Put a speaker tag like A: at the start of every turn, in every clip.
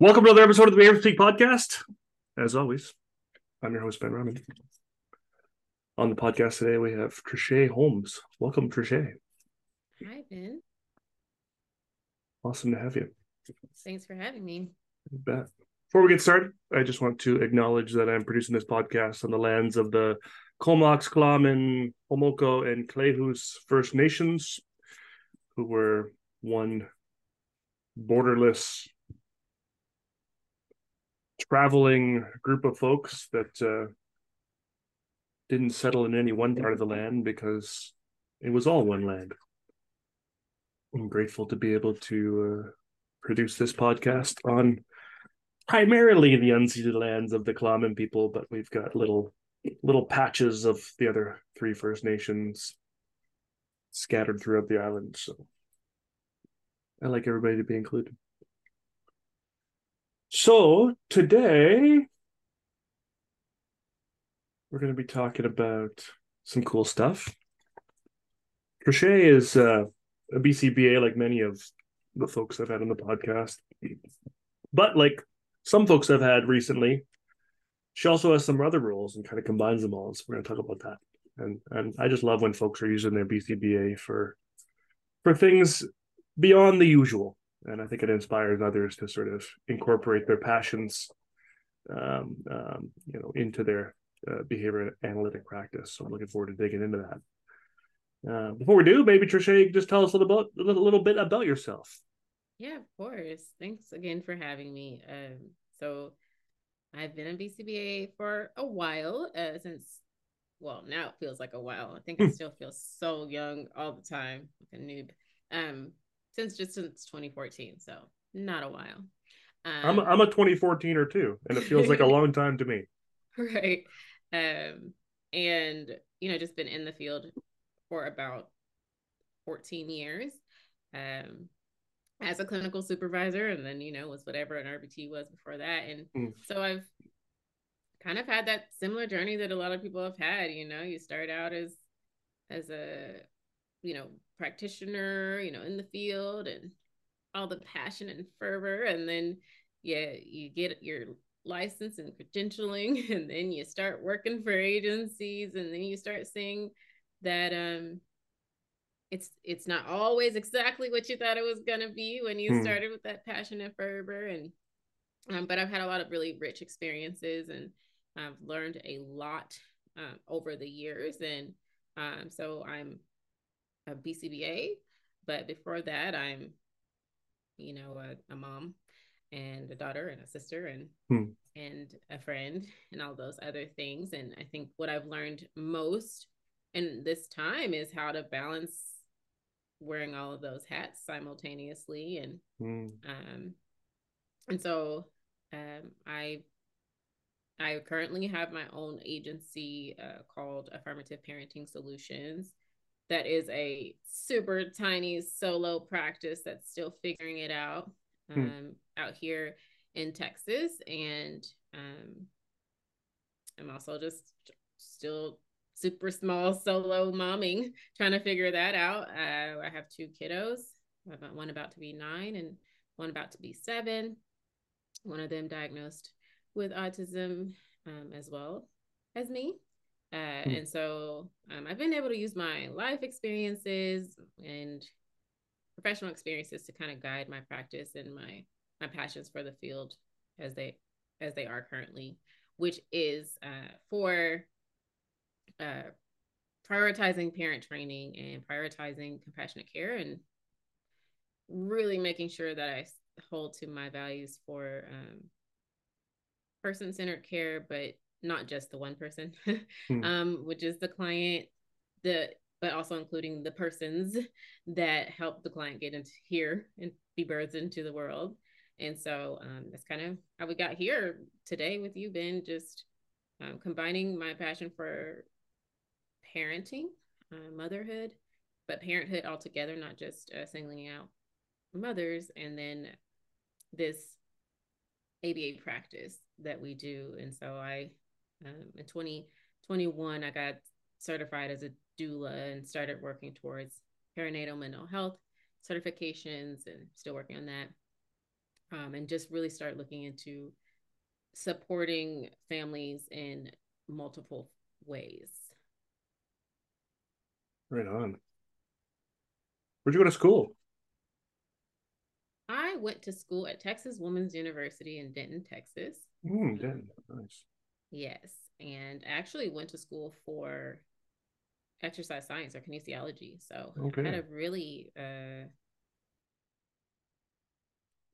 A: Welcome to another episode of the Bear Speak podcast. As always, I'm your host, Ben Raman. On the podcast today, we have Treichae Holmes. Welcome, Treichae.
B: Hi, Ben.
A: Awesome to have you.
B: Thanks for having me.
A: You bet. Before we get started, I just want to acknowledge that I'm producing this podcast on the lands of the Comox, Tla'amin, Homalco, and Klahoose First Nations, who were one borderless traveling group of folks that uh, didn't settle in any one part of the land because it was all one land. I'm grateful to be able to uh, produce this podcast on primarily the unceded lands of the Tla'amin people, but we've got little little patches of the other three First Nations scattered throughout the island. So I like everybody to be included. So today we're going to be talking about some cool stuff. Treichae is uh, a BCBA, like many of the folks I've had on the podcast, but like some folks I've had recently, she also has some other roles and kind of combines them all. So we're going to talk about that. And and I just love when folks are using their BCBA for for things beyond the usual and I think it inspires others to sort of incorporate their passions, um, um, you know, into their uh, behavior analytic practice. So I'm looking forward to digging into that. Uh, before we do, maybe Treichae, just tell us a little about a little, little, bit about yourself.
B: Yeah, of course. Thanks again for having me. Um, so I've been in BCBA for a while uh, since. Well, now it feels like a while. I think I still feel so young all the time, like a noob. Um, since just since 2014, so not a while.
A: Um, I'm a, I'm a 2014 or two, and it feels like a long time to me.
B: Right. Um, and you know, just been in the field for about 14 years. Um, as a clinical supervisor, and then you know was whatever an RBT was before that, and mm. so I've kind of had that similar journey that a lot of people have had. You know, you start out as as a you know practitioner, you know, in the field and all the passion and fervor. And then, yeah, you get your license and credentialing, and then you start working for agencies, and then you start seeing that um it's it's not always exactly what you thought it was gonna be when you hmm. started with that passion and fervor and um, but I've had a lot of really rich experiences and I've learned a lot um, over the years and um, so I'm a BCBA, but before that, I'm, you know, a, a mom and a daughter and a sister and hmm. and a friend and all those other things. And I think what I've learned most in this time is how to balance wearing all of those hats simultaneously and hmm. um and so um I I currently have my own agency uh, called Affirmative Parenting Solutions that is a super tiny solo practice that's still figuring it out hmm. um, hmm. out here in Texas. And um, I'm also just still super small solo momming, trying to figure that out. Uh, I have two kiddos, one about to be nine and one about to be seven. One of them diagnosed with autism um, as well as me. Uh, mm. And so um, I've been able to use my life experiences and professional experiences to kind of guide my practice and my my passions for the field as they as they are currently, which is uh, for uh, prioritizing parent training and prioritizing compassionate care and really making sure that I hold to my values for um, person centered care, but not just the one person, hmm. um, which is the client, the but also including the persons that help the client get into here and be births into the world. And so um, that's kind of how we got here today with you, Ben. Just um, combining my passion for parenting, uh, motherhood, but parenthood altogether, not just uh, singling out mothers, and then this ABA practice that we do. And so I um, in 2021, I got certified as a doula and started working towards perinatal mental health certifications and still working on that. um, and just really start looking into supporting families in multiple ways.
A: Right on. Where'd you go to school?
B: I went to school at Texas Women's University in Denton, Texas.
A: Mm, Denton, nice.
B: Yes, and I actually went to school for exercise science or kinesiology. So okay. I had a really uh,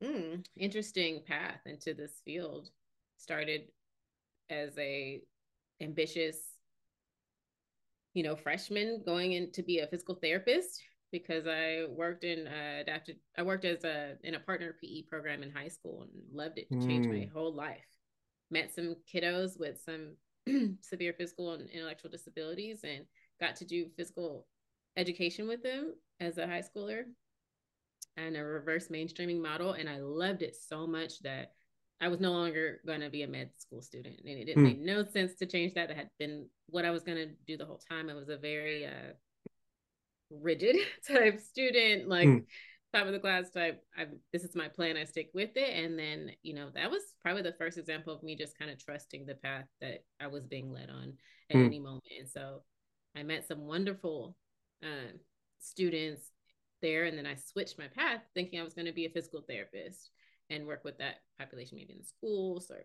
B: mm, interesting path into this field. Started as a ambitious, you know, freshman going in to be a physical therapist because I worked in uh, adapted. I worked as a in a partner PE program in high school and loved it. Changed mm. my whole life. Met some kiddos with some severe physical and intellectual disabilities and got to do physical education with them as a high schooler and a reverse mainstreaming model. And I loved it so much that I was no longer going to be a med school student. And it, it mm. make no sense to change that. That had been what I was going to do the whole time. It was a very uh, rigid type student, like mm. Top of the class type. I, this is my plan. I stick with it. And then, you know, that was probably the first example of me just kind of trusting the path that I was being led on at mm. any moment. And so I met some wonderful uh, students there, and then I switched my path, thinking I was going to be a physical therapist and work with that population, maybe in the schools or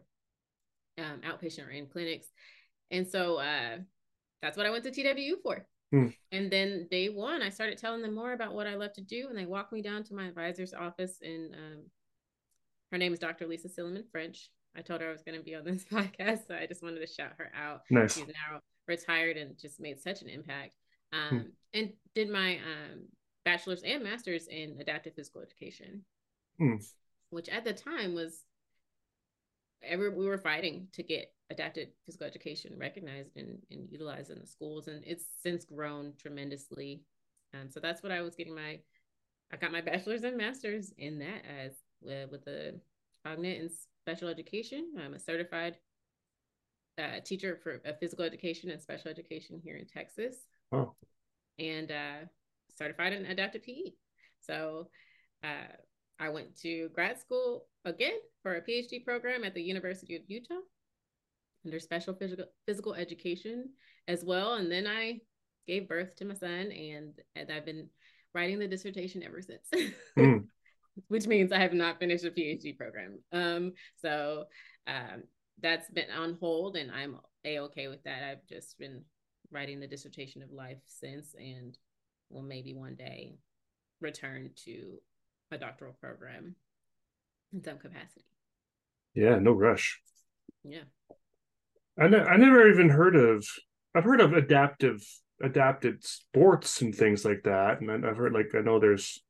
B: um, outpatient or in clinics. And so uh, that's what I went to TWU for. Hmm. And then day one, I started telling them more about what I love to do, and they walked me down to my advisor's office. And um, her name is Dr. Lisa Silliman French. I told her I was going to be on this podcast, so I just wanted to shout her out.
A: Nice.
B: She's now retired and just made such an impact. Hmm. Um, hmm. And did my um, bachelor's and master's in adaptive physical education, hmm. which at the time was every we were fighting to get adapted physical education recognized and, and utilized in the schools, and it's since grown tremendously. Um, so that's what I was getting my. I got my bachelor's and master's in that as uh, with the cognate and special education. I'm a certified uh, teacher for uh, physical education and special education here in Texas.
A: Oh.
B: And uh, certified in adaptive PE. So uh, I went to grad school again for a PhD program at the University of Utah under special physical physical education as well. And then I gave birth to my son, and, and I've been writing the dissertation ever since. Mm. Which means I have not finished a PhD program. Um, so um, that's been on hold and I'm a okay with that. I've just been writing the dissertation of life since and will maybe one day return to a doctoral program in some capacity.
A: Yeah, no rush.
B: Yeah.
A: I, ne- I never even heard of I've heard of adaptive adapted sports and things like that and I've heard like I know there's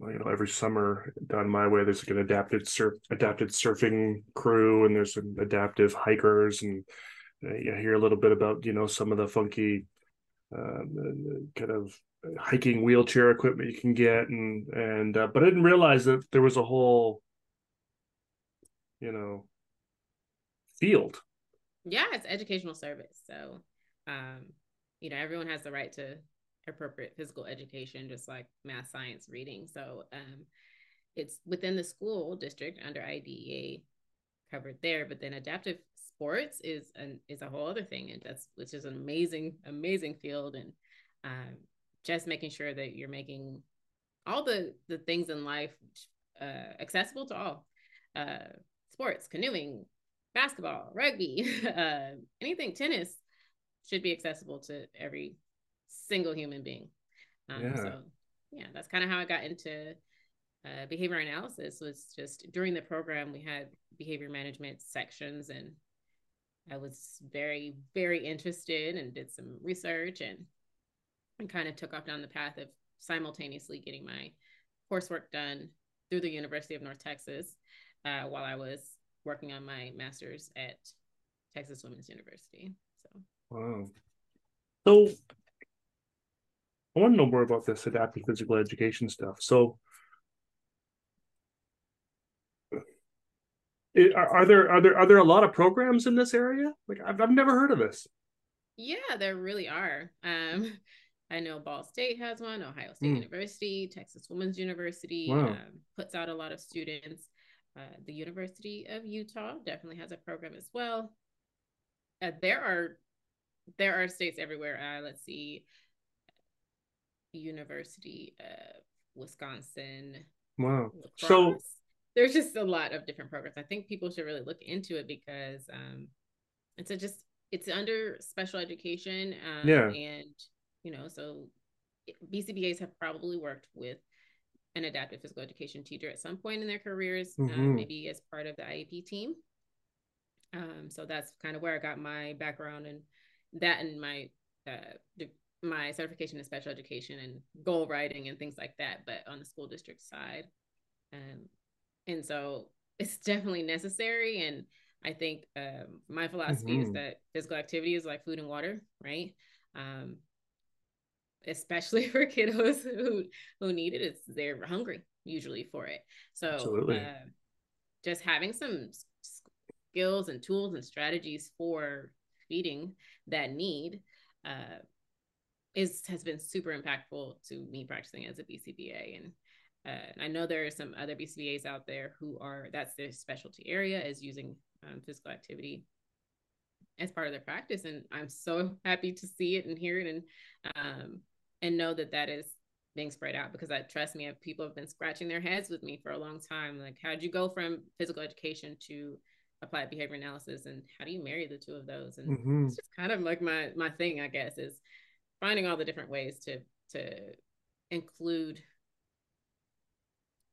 A: you know every summer down my way there's like an adapted surf adapted surfing crew and there's some adaptive hikers and uh, you hear a little bit about you know some of the funky uh, kind of hiking wheelchair equipment you can get and and uh, but I didn't realize that there was a whole you know field
B: yeah it's educational service so um you know everyone has the right to appropriate physical education, just like math, science, reading. So um, it's within the school district under IDEA covered there, but then adaptive sports is an is a whole other thing, and that's which is an amazing, amazing field, and um, just making sure that you're making all the the things in life uh, accessible to all. Uh, sports, canoeing, basketball, rugby, uh, anything, tennis should be accessible to every single human being. Um, yeah. So yeah, that's kind of how I got into uh, behavior analysis. Was just during the program we had behavior management sections, and I was very very interested and did some research and and kind of took off down the path of simultaneously getting my coursework done through the University of North Texas uh, while I was working on my master's at Texas Women's University. So
A: wow. So I want to know more about this adaptive physical education stuff. So, are, are there are there are there a lot of programs in this area? Like I've I've never heard of this.
B: Yeah, there really are. Um, I know Ball State has one, Ohio State mm. University, Texas Women's University
A: wow.
B: um, puts out a lot of students. Uh, the University of Utah definitely has a program as well. Uh, there are there are states everywhere. Uh, let's see, University of Wisconsin.
A: Wow. So
B: there's just a lot of different programs. I think people should really look into it because um, it's a just it's under special education. Um,
A: yeah.
B: And you know, so BCBAs have probably worked with an adaptive physical education teacher at some point in their careers, um, mm-hmm. um, maybe as part of the IEP team. Um, so that's kind of where I got my background and that and my uh, my certification in special education and goal writing and things like that, but on the school district side. Um, and so it's definitely necessary. And I think um, my philosophy mm-hmm. is that physical activity is like food and water, right? Um, especially for kiddos who who need it, it's they're hungry usually for it. So uh, just having some skills and tools and strategies for feeding that need uh, is has been super impactful to me practicing as a BCBA. And uh, I know there are some other BCBAs out there who are that's their specialty area is using um, physical activity as part of their practice, and I'm so happy to see it and hear it and um, and know that that is being spread out because I trust me, if people have been scratching their heads with me for a long time. Like, how'd you go from physical education to applied behavior analysis, and how do you marry the two of those? And mm-hmm. it's just kind of like my my thing, I guess, is finding all the different ways to to include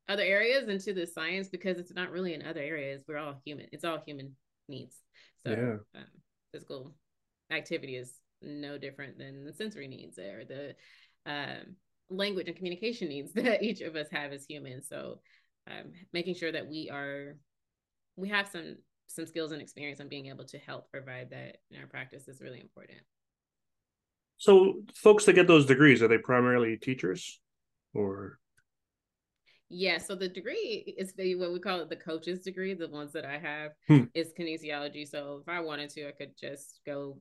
B: other areas into the science because it's not really in other areas. We're all human. It's all human needs. So
A: yeah.
B: um, physical activity is no different than the sensory needs or the um, language and communication needs that each of us have as humans. So um, making sure that we are we have some some skills and experience on being able to help provide that in our practice is really important.
A: So, folks that get those degrees are they primarily teachers, or?
B: Yeah, so the degree is the what we call it the coach's degree. The ones that I have
A: hmm.
B: is kinesiology. So if I wanted to, I could just go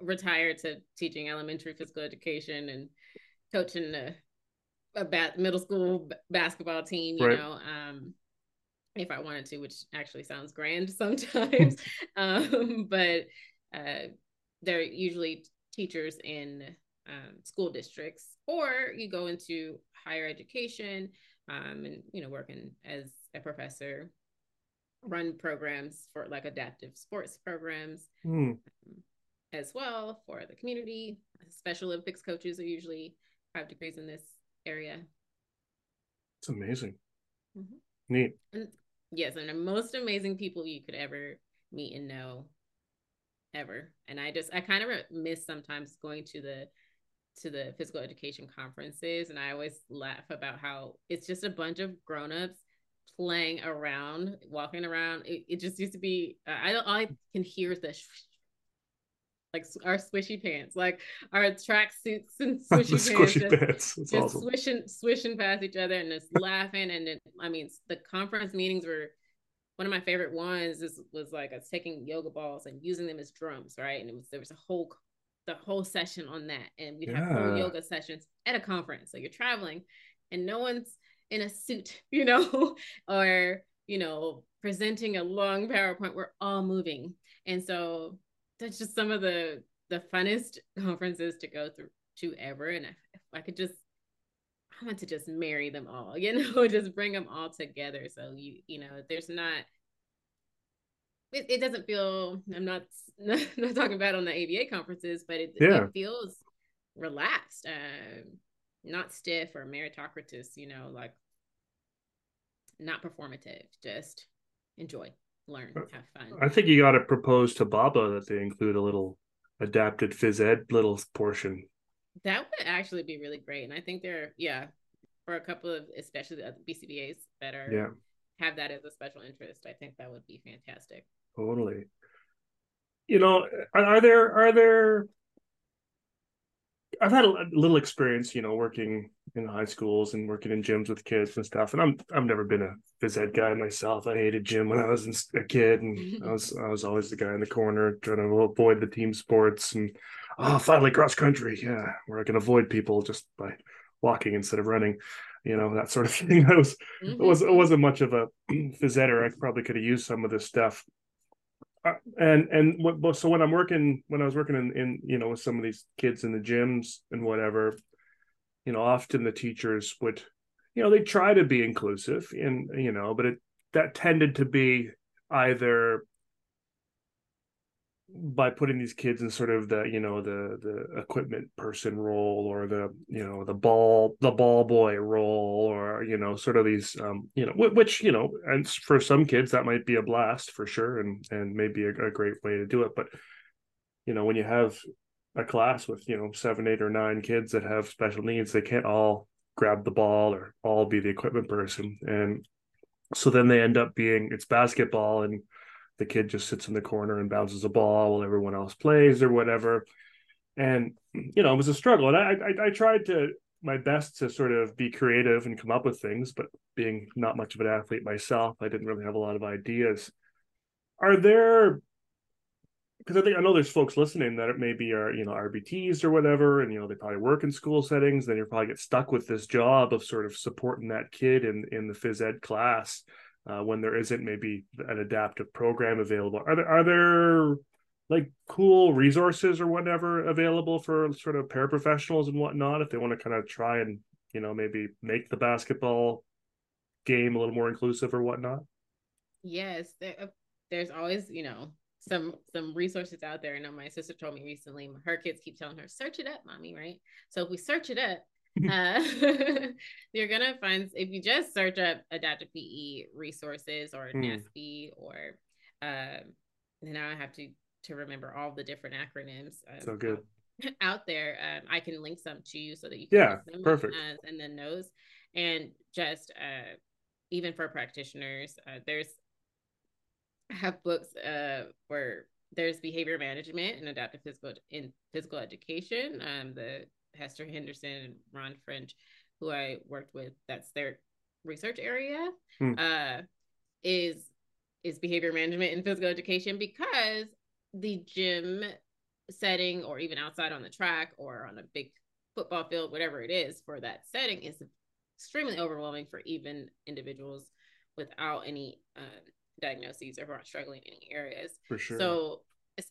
B: retire to teaching elementary physical education and coaching a, a middle school b- basketball team. You
A: right.
B: know, um, if I wanted to, which actually sounds grand sometimes. um, but uh, they're usually teachers in um, school districts, or you go into higher education um, and you know working as a professor, run programs for like adaptive sports programs
A: mm.
B: As well for the community. Special Olympics coaches are usually five degrees in this area.
A: It's amazing.
B: Mm-hmm.
A: Neat.
B: And yes, and the most amazing people you could ever meet and know ever. And I just I kind of miss sometimes going to the to the physical education conferences and I always laugh about how it's just a bunch of grown-ups playing around, walking around. It, it just used to be I don't I can hear the sh- like our swishy pants, like our track suits and swishy pants, just, pants. just awesome. swishing, swishing past each other and just laughing. And then, I mean, the conference meetings were one of my favorite ones is, was like us taking yoga balls and using them as drums, right? And it was there was a whole the whole session on that, and we'd have whole yoga sessions at a conference. So you're traveling, and no one's in a suit, you know, or you know, presenting a long PowerPoint. We're all moving, and so that's just some of the the funnest conferences to go through to ever. And if, if I could just I want to just marry them all, you know, just bring them all together. So you, you know, there's not, it, it doesn't feel, I'm not, not, not talking about on the ABA conferences, but it,
A: yeah.
B: it feels relaxed, uh, not stiff or meritocratic, you know, like not performative, just enjoy, learn, uh, have fun.
A: I think you got to propose to Baba that they include a little adapted phys ed little portion
B: that would actually be really great. And I think there, yeah, for a couple of, especially the BCBAs that are,
A: yeah.
B: have that as a special interest, I think that would be fantastic.
A: Totally. You know, are, are there, are there, I've had a little experience, you know, working in high schools and working in gyms with kids and stuff. And I'm I've never been a phys ed guy myself. I hated gym when I was a kid, and I was I was always the guy in the corner trying to avoid the team sports. And oh, finally cross country. Yeah, where I can avoid people just by walking instead of running. You know that sort of thing. I was mm-hmm. it was it wasn't much of a phys ed, I probably could have used some of this stuff. And and what so when I'm working when I was working in, in you know with some of these kids in the gyms and whatever, you know, often the teachers would, you know, they try to be inclusive and you know, but it that tended to be either by putting these kids in sort of the you know the the equipment person role or the you know the ball the ball boy role or you know sort of these um you know which you know and for some kids that might be a blast for sure and and maybe a, a great way to do it but you know when you have a class with you know seven eight or nine kids that have special needs they can't all grab the ball or all be the equipment person. And so then they end up being it's basketball and the kid just sits in the corner and bounces a ball while everyone else plays or whatever. And you know, it was a struggle. And I, I, I tried to my best to sort of be creative and come up with things, but being not much of an athlete myself, I didn't really have a lot of ideas. Are there because I think I know there's folks listening that maybe are you know RBTs or whatever, and you know they probably work in school settings. Then you probably get stuck with this job of sort of supporting that kid in in the phys ed class uh, when there isn't maybe an adaptive program available. Are there are there like cool resources or whatever available for sort of paraprofessionals and whatnot if they want to kind of try and you know maybe make the basketball game a little more inclusive or whatnot?
B: Yes, there, uh, there's always you know some some resources out there. I know my sister told me recently her kids keep telling her search it up, mommy. Right? So if we search it up, uh, you're gonna find if you just search up adaptive PE resources or mm. NASP or um, now I have to to remember all the different acronyms.
A: Um, so good
B: out, there. Um, I can link some to you so that you can
A: yeah perfect
B: and, and then those and just uh, even for practitioners, uh, there's I have books uh, where there's behavior management and adaptive physical in physical education. Um, the Hester Henderson and Ron French, who I worked with, that's their research area, hmm. uh, is is behavior management and physical education because the gym setting or even outside on the track or on a big football field, whatever it is for that setting is extremely overwhelming for even individuals without any uh, diagnoses or who are struggling in any areas.
A: For sure.
B: So,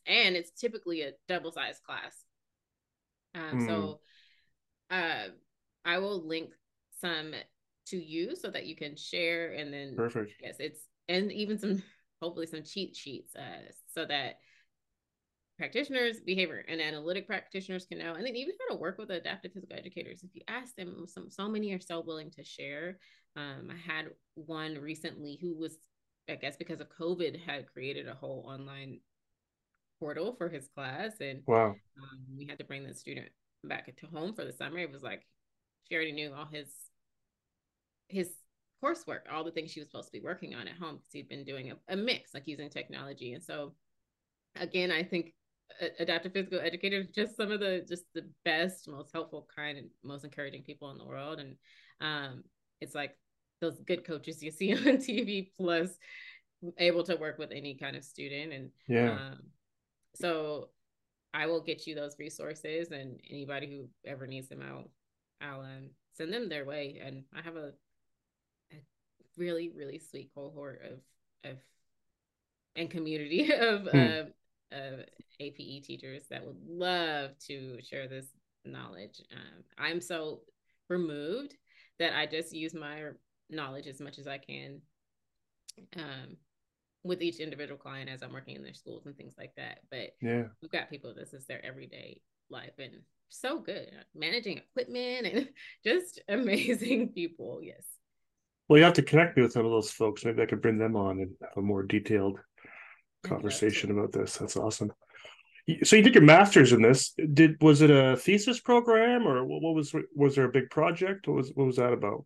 B: and it's typically a double sized class. Um, mm. So hmm uh, I will link some to you so that you can share and then
A: perfect.
B: Yes, it's and even some hopefully some cheat sheets uh, so that practitioners, behavior and analytic practitioners can know, and then even how to work with adaptive physical educators. If you ask them, some so many are so willing to share. Um, I had one recently who was, I guess, because of COVID, had created a whole online portal for his class, and
A: wow,
B: um, we had to bring the student back to home for the summer, it was like she already knew all his his coursework, all the things she was supposed to be working on at home because he'd been doing a, a, mix, like using technology. And so, again, I think adaptive physical educators just some of the just the best, most helpful, kind, and most encouraging people in the world. And um, it's like those good coaches you see on TV, plus able to work with any kind of student. And
A: yeah, um,
B: so I will get you those resources, and anybody who ever needs them, I'll I'll um, send them their way. And I have a, a really really sweet cohort of of and community of hmm. uh, uh, APE teachers that would love to share this knowledge. Um, I'm so removed that I just use my knowledge as much as I can um, with each individual client as I'm working in their schools and things like that. But
A: yeah,
B: we've got people this is their everyday life and so good managing equipment and just amazing people. Yes.
A: Well, you have to connect me with some of those folks. Maybe I could bring them on and have a more detailed conversation about this. That's awesome. So you did your master's in this. Did was it a thesis program or what was was there a big project? What was what was that about?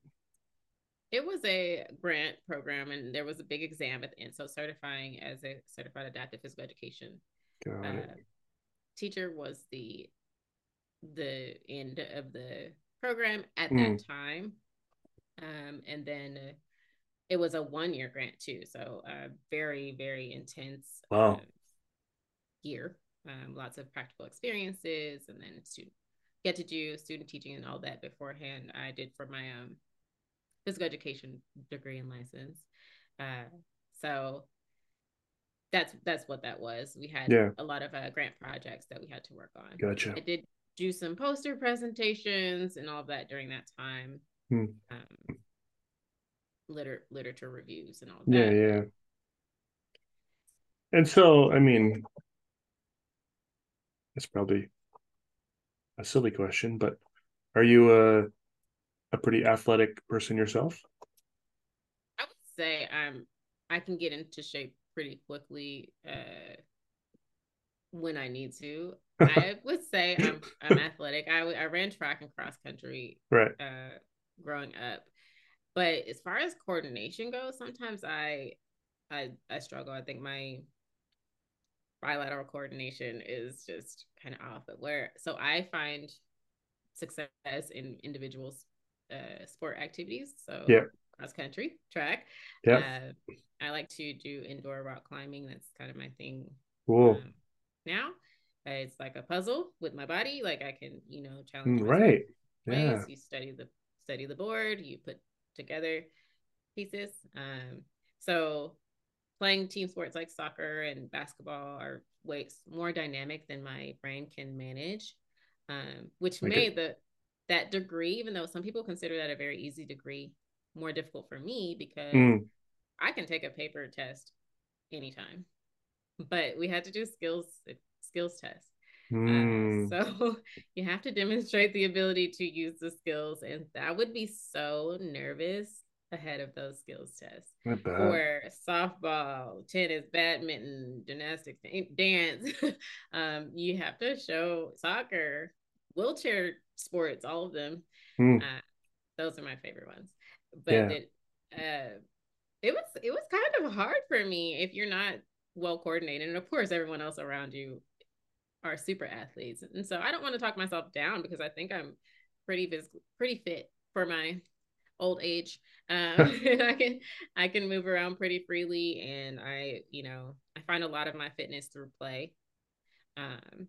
B: It was a grant program, and there was a big exam at the end. So certifying as a certified adaptive physical education
A: uh,
B: teacher was the the end of the program at mm. that time, um, and then uh, it was a one year grant too. So a very very intense
A: wow. Uh,
B: year um, lots of practical experiences, and then student get to do student teaching and all that beforehand. I did for my um, physical education degree and license. Uh, so that's that's what that was. We had
A: Yeah.
B: a lot of uh, grant projects that we had to work on.
A: Gotcha.
B: I did do some poster presentations and all of that during that time.
A: Hmm.
B: Um, liter- literature reviews and all that.
A: yeah. Yeah. And so, I mean, it's probably a silly question, but are you a a pretty athletic person yourself?
B: I would say I'm I can get into shape pretty quickly uh when I need to. I would say I'm I'm athletic. I I ran track and cross country
A: Right.
B: uh growing up. But as far as coordination goes, sometimes I I I struggle. I think my bilateral coordination is just kind of off. But where so I find success in individuals uh sport activities. So
A: Yeah.
B: cross country, track.
A: Yeah.
B: Uh, I like to do indoor rock climbing. That's kind of my thing
A: Cool.
B: um, now. Uh, it's like a puzzle with my body. Like I can, you know, challenge
A: Mm, Right.
B: ways.
A: Yeah.
B: You study the study the board. You put together pieces. Um, so playing team sports like soccer and basketball are ways more dynamic than my brain can manage. Um, which made the that degree, even though some people consider that a very easy degree, more difficult for me because
A: Mm,
B: I can take a paper test anytime. But we had to do skills skills tests.
A: mm,
B: Uh, so you have to demonstrate the ability to use the skills, and I would be so nervous ahead of those skills tests. For softball, tennis, badminton, gymnastics, dance, um, you have to show soccer, wheelchair sports, all of them.
A: Mm.
B: Uh, those are my favorite ones. But
A: Yeah.
B: it, uh, it was it was kind of hard for me if you're not well coordinated, and of course everyone else around you are super athletes, and so I don't want to talk myself down because I think I'm pretty phys- pretty fit for my old age. Um, I can I can move around pretty freely, and I you know I find a lot of my fitness through play. Um,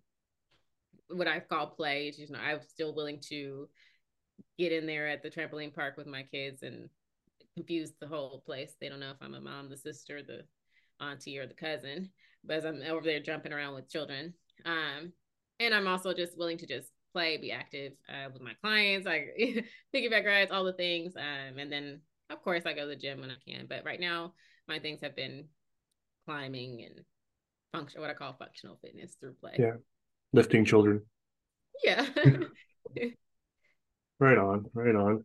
B: what I call play is you know I'm still willing to get in there at the trampoline park with my kids and confuse the whole place. They don't know if I'm a mom, the sister, the auntie, or the cousin, but as I'm over there jumping around with children. Um, and I'm also just willing to just play, be active uh, with my clients, like piggyback rides, all the things. Um, and then of course I go to the gym when I can. But right now my things have been climbing and function, what I call functional fitness through play.
A: Yeah. Lifting children.
B: Yeah.
A: Right on. Right on.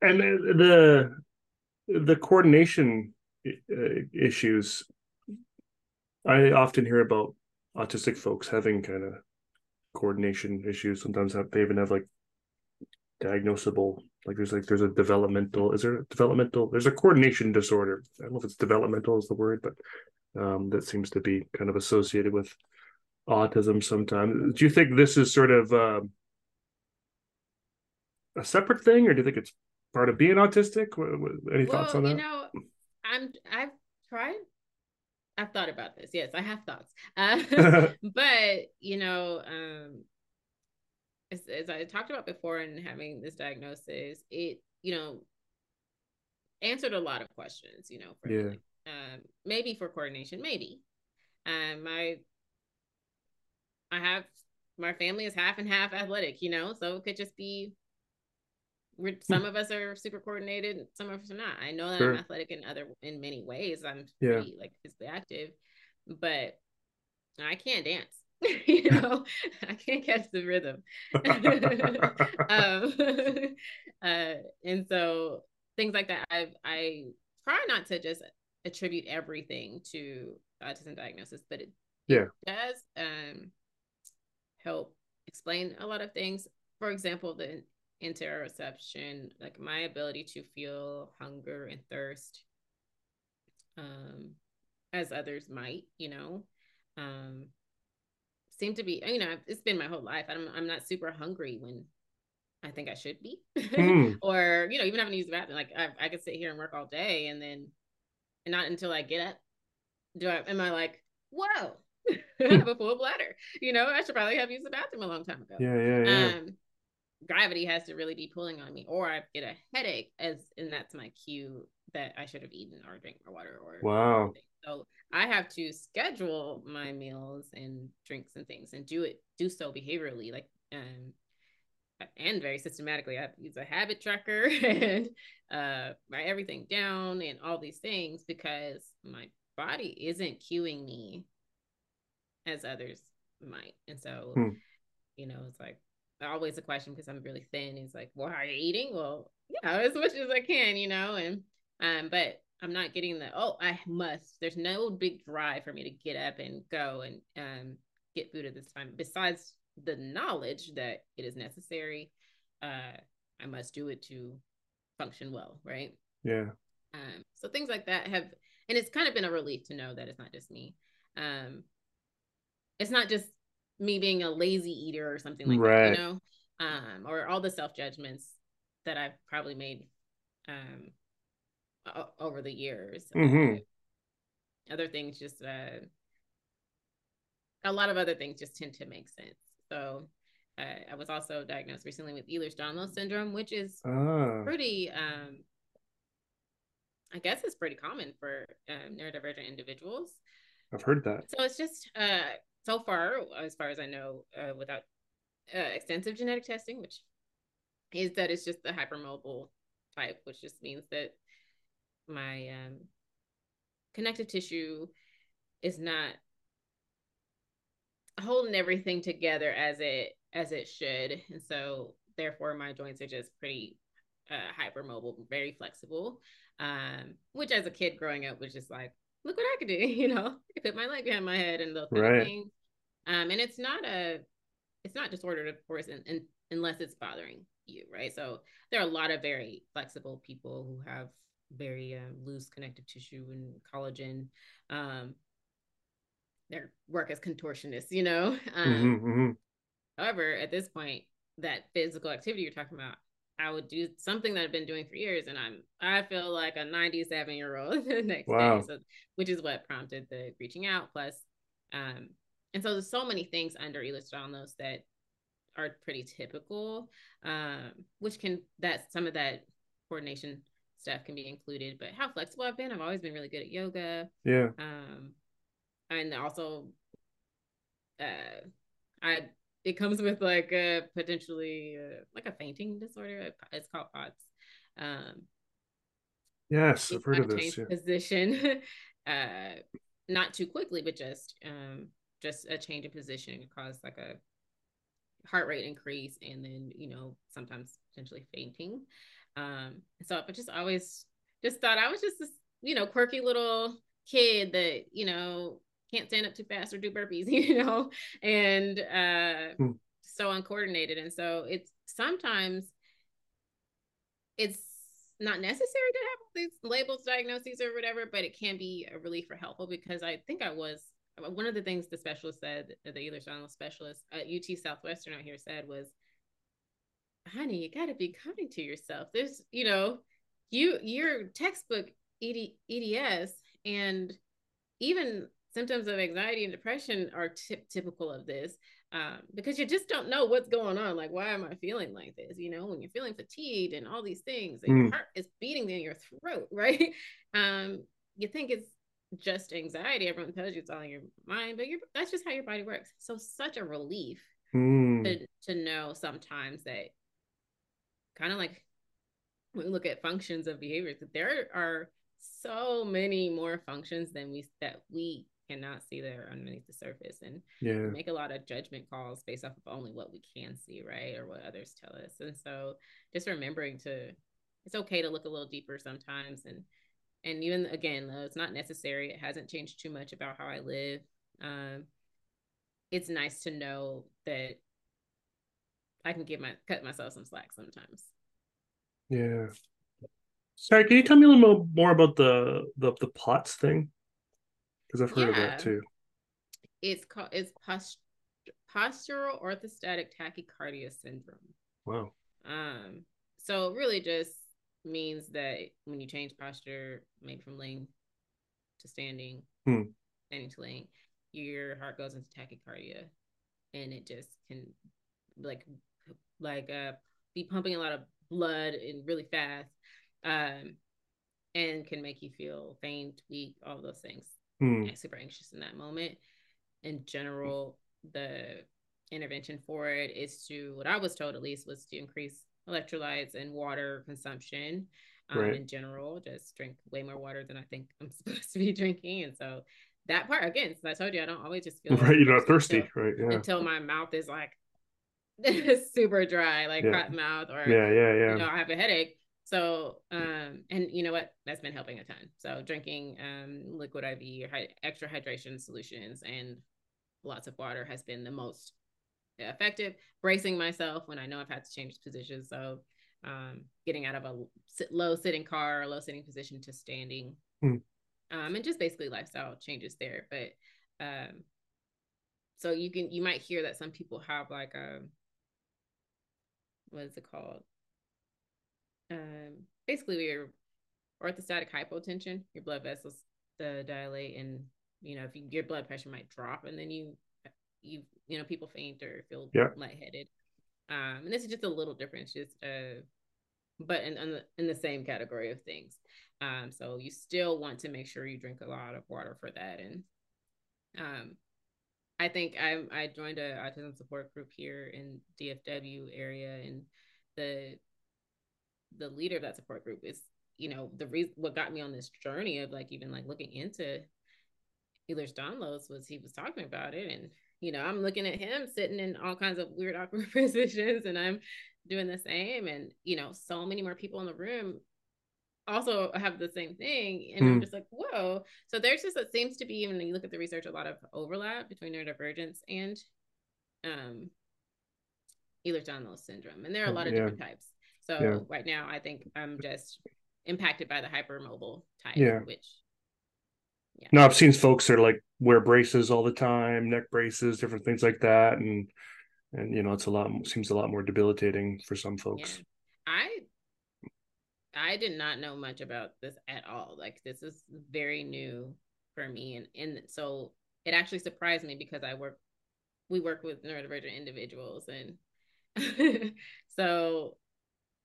A: And the the coordination uh, issues. I often hear about autistic folks having kind of coordination issues. Sometimes have, they even have like diagnosable like there's like there's a developmental is there a developmental there's a coordination disorder i don't know if it's developmental is the word but um that seems to be kind of associated with autism sometimes do you think this is sort of um a separate thing or do you think it's part of being autistic any thoughts on that?
B: you know, I'm I've tried. I've thought about this. Yes, I have thoughts. Uh, but you know, um, as, as I talked about before, and having this diagnosis, it you know answered a lot of questions. You know, for.
A: Yeah.
B: um, maybe for coordination, maybe. Um, my I have my family is half and half athletic. You know, so it could just be we're some of us are super coordinated, some of us are not. I know that
A: Sure.
B: I'm athletic in other in many ways. I'm
A: Yeah.
B: pretty like physically active, but I can't dance. you know, I can't catch the rhythm. um, uh, and so things like that, I I try not to just attribute everything to autism diagnosis, but it, it
A: Yeah.
B: does um help explain a lot of things. For example, the interoception, like my ability to feel hunger and thirst, um, as others might, you know, um, seem to be. You know, it's been my whole life. I'm I'm not super hungry when I think I should be,
A: Hmm.
B: or you know, even having to use the bathroom. Like I, I could sit here and work all day, and then, and not until I get up, do I am I like, whoa, I have a full bladder. You know, I should probably have used the bathroom a long time ago.
A: Yeah, yeah, yeah.
B: Um, gravity has to really be pulling on me, or I get a headache, as and that's my cue that I should have eaten or drank more water or
A: wow.
B: So I have to schedule my meals and drinks and things, and do it do so behaviorally, like um, and very systematically. I use a habit tracker and uh, write everything down and all these things because my body isn't cueing me as others might. And so, hmm. you know, it's like always a question because I'm really thin. He's like, "Well, are you eating?" Well, yeah, as much as I can, you know. And um, but I'm not getting the oh, I must. There's no big drive for me to get up and go and um get food at this time. Besides the knowledge that it is necessary, uh, I must do it to function well, right?
A: Yeah.
B: Um, so things like that have, and it's kind of been a relief to know that it's not just me. Um, it's not just me being a lazy eater or something like right. that, you know, um, or all the self judgments that I've probably made um, o- over the years.
A: Mm-hmm.
B: Uh, other things just, uh, a lot of other things just tend to make sense. So uh, I was also diagnosed recently with Ehlers-Danlos syndrome, which is
A: ah.
B: pretty, um, I guess it's pretty common for um, neurodivergent individuals.
A: I've heard that.
B: So it's just uh, so far, as far as I know, uh, without uh, extensive genetic testing, which is that it's just the hypermobile type, which just means that my um, connective tissue is not holding everything together as it as it should. And so therefore my joints are just pretty uh, hypermobile very flexible um which as a kid growing up was just like look what i could do you know i put my leg behind my head and those right. things um and it's not a it's not disordered of course and, and unless it's bothering you right so there are a lot of very flexible people who have very um, loose connective tissue and collagen um their work as contortionists, you know. Um,
A: mm-hmm, mm-hmm.
B: However, at this point, that physical activity you're talking about, I would do something that I've been doing for years, and I'm I feel like a 97 year old the next wow. day. So, which is what prompted the reaching out. Plus, um, and so there's so many things under Ehlers-Danlos that are pretty typical, um, which can that some of that coordination stuff can be included. But how flexible I've been, I've always been really good at yoga.
A: Yeah.
B: Um, and also uh i it comes with like a potentially uh, like a fainting disorder it's called POTS um
A: yes i've heard of this
B: yeah. position uh not too quickly but just um just a change of position can cause like a heart rate increase and then you know sometimes potentially fainting um so i just always just thought i was just this you know quirky little kid that you know can't stand up too fast or do burpees, you know, and uh, hmm. so uncoordinated. And so it's sometimes it's not necessary to have these labels, diagnoses, or whatever, but it can be a relief or helpful because I think I was one of the things the specialist said, the Ehlers-Danlos specialist at UT Southwestern out here said was, honey, you got to be kind to yourself. There's, you know, you, your textbook ED, EDS and even symptoms of anxiety and depression are t- typical of this um, because you just don't know what's going on. Like, why am I feeling like this? You know, when you're feeling fatigued and all these things, and mm. your heart is beating in your throat, right? Um, you think it's just anxiety. Everyone tells you it's all in your mind, but that's just how your body works. So, such a relief
A: mm.
B: to, to know sometimes that kind of like when we look at functions of behaviors, that there are so many more functions than we that we cannot see there underneath the surface and
A: yeah.
B: make a lot of judgment calls based off of only what we can see right or what others tell us. And so just remembering to it's okay to look a little deeper sometimes and and even again though it's not necessary it hasn't changed too much about how i live um it's nice to know that i can give my cut myself some slack sometimes.
A: Yeah. Sorry can you tell me a little more about the the, the POTS thing because I've heard yeah. of that too.
B: It's called it's post- postural orthostatic tachycardia syndrome.
A: Wow.
B: Um. So it really just means that when you change posture, maybe from laying to standing,
A: hmm.
B: standing to laying, your heart goes into tachycardia and it just can like like uh be pumping a lot of blood and really fast um and can make you feel faint weak all those things
A: Hmm.
B: super anxious in that moment in general the intervention for it is to what i was told at least was to increase electrolytes and water consumption um,
A: Right.
B: in general just drink way more water than i think i'm supposed to be drinking and so that part again since i told you i don't always just feel
A: right you're not thirsty
B: until-
A: right yeah
B: until my mouth is like super dry, like
A: Yeah.
B: cotton mouth, or
A: yeah yeah yeah
B: you know, I have a headache. So, um, and you know what? That's been helping a ton. So, drinking um liquid IV or extra hydration solutions and lots of water has been the most effective. Bracing myself when I know I've had to change positions. So, um, getting out of a sit- low sitting car or low sitting position to standing,
A: Hmm.
B: um, and just basically lifestyle changes there. But, um, so you can you might hear that some people have like a what is it called? Um, basically your orthostatic hypotension, your blood vessels uh, dilate, and you know if you, your blood pressure might drop, and then you you you know people faint or feel
A: Yeah.
B: lightheaded. Um, and this is just a little different, it's just uh, but in in the, in the same category of things. Um, so you still want to make sure you drink a lot of water for that, and um, I think I I joined a autism support group here in DFW area, and the the leader of that support group is you know the reason what got me on this journey of like even like looking into Ehlers Danlos was he was talking about it, and you know I'm looking at him sitting in all kinds of weird awkward positions, and I'm doing the same, and you know so many more people in the room also have the same thing. And i'm
A: Hmm.
B: just like whoa. So there's just it seems to be when you look at the research a lot of overlap between neurodivergence and um Ehlers-Danlos syndrome. And there are a lot of
A: Yeah.
B: different types so
A: Yeah.
B: right now i think i'm just impacted by the hypermobile type
A: Yeah.
B: which yeah.
A: no i've seen folks that are like wear braces all the time neck braces different things like that and and you know it's a lot seems a lot more debilitating for some folks
B: Yeah. I I did not know much about this at all. Like this is very new for me and and so it actually surprised me because I work we work with neurodivergent individuals and so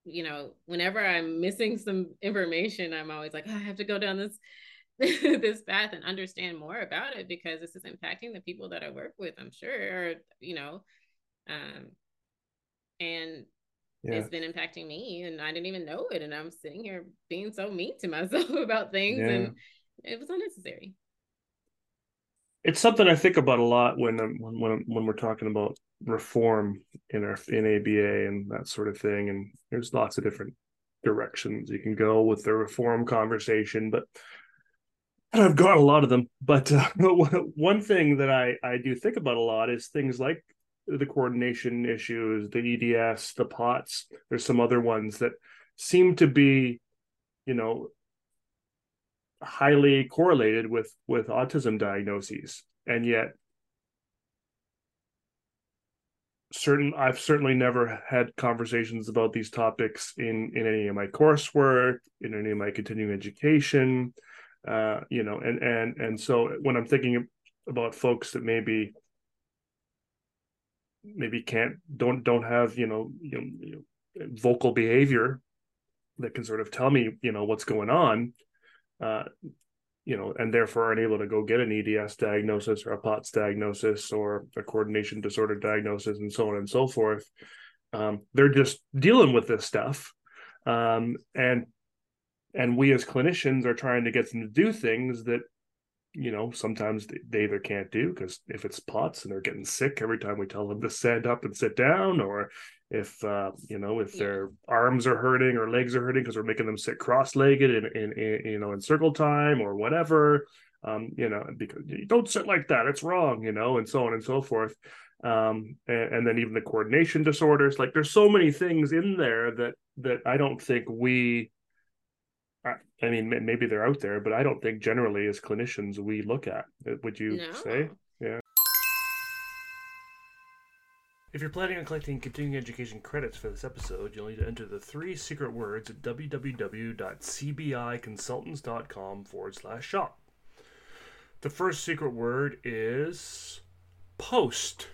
B: you know, whenever I'm missing some information, I'm always like, "Oh, I have to go down this this path and understand more about it because this is impacting the people that I work with, I'm sure, or you know, um, and
A: yeah
B: it's been impacting me and I didn't even know it. And I'm sitting here being so mean to myself about things
A: Yeah.
B: and it was unnecessary.
A: it's something I think about a lot when when when when we're talking about reform in our in ABA and that sort of thing. And there's lots of different directions you can go with the reform conversation, but I've got a lot of them. But uh, one thing that I I do think about a lot is things like the coordination issues, the EDS, the POTS. There's some other ones that seem to be, you know, highly correlated with with autism diagnoses and yet certain i've certainly never had conversations about these topics in in any of my coursework in any of my continuing education uh you know and and and so when i'm thinking about folks that maybe maybe can't don't don't have you know you know, vocal behavior that can sort of tell me you know what's going on uh, you know, and therefore aren't able to go get an EDS diagnosis or a POTS diagnosis or a coordination disorder diagnosis and so on and so forth. Um, they're just dealing with this stuff, um, and and we as clinicians are trying to get them to do things that you know sometimes they, they either can't do because if it's POTS and they're getting sick every time we tell them to stand up and sit down, or if uh, you know if
B: Yeah.
A: their arms are hurting or legs are hurting because we're making them sit cross-legged in, in, in you know in circle time or whatever um you know because you don't sit like that it's wrong you know and so on and so forth um and, and then even the coordination disorders like there's so many things in there that that i don't think we I, I mean maybe they're out there but i don't think generally as clinicians we look at would you
B: no.
A: say If you're planning on collecting continuing education credits for this episode, you'll need to enter the three secret words at www.cbiconsultants.com forward slash shop. The first secret word is post.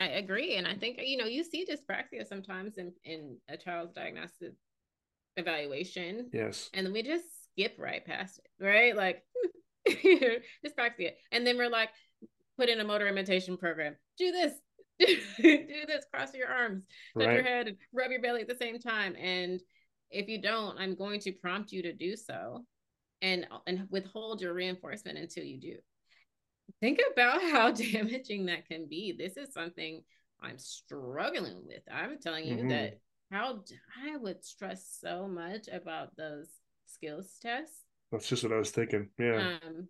B: I agree. And I think, you know, you see dyspraxia sometimes in, in a child's diagnostic evaluation.
A: Yes.
B: And then we just skip right past it, right? Like dyspraxia. And then we're like, put in a motor imitation program. Do this. do this. Cross your arms, touch right. your head, and rub your belly at the same time. And if you don't, I'm going to prompt you to do so and and withhold your reinforcement until you do think about how damaging that can be. This is something I'm struggling with. I'm telling you mm-hmm. that how I would stress so much about those skills tests.
A: That's just what I was thinking. Yeah. Um,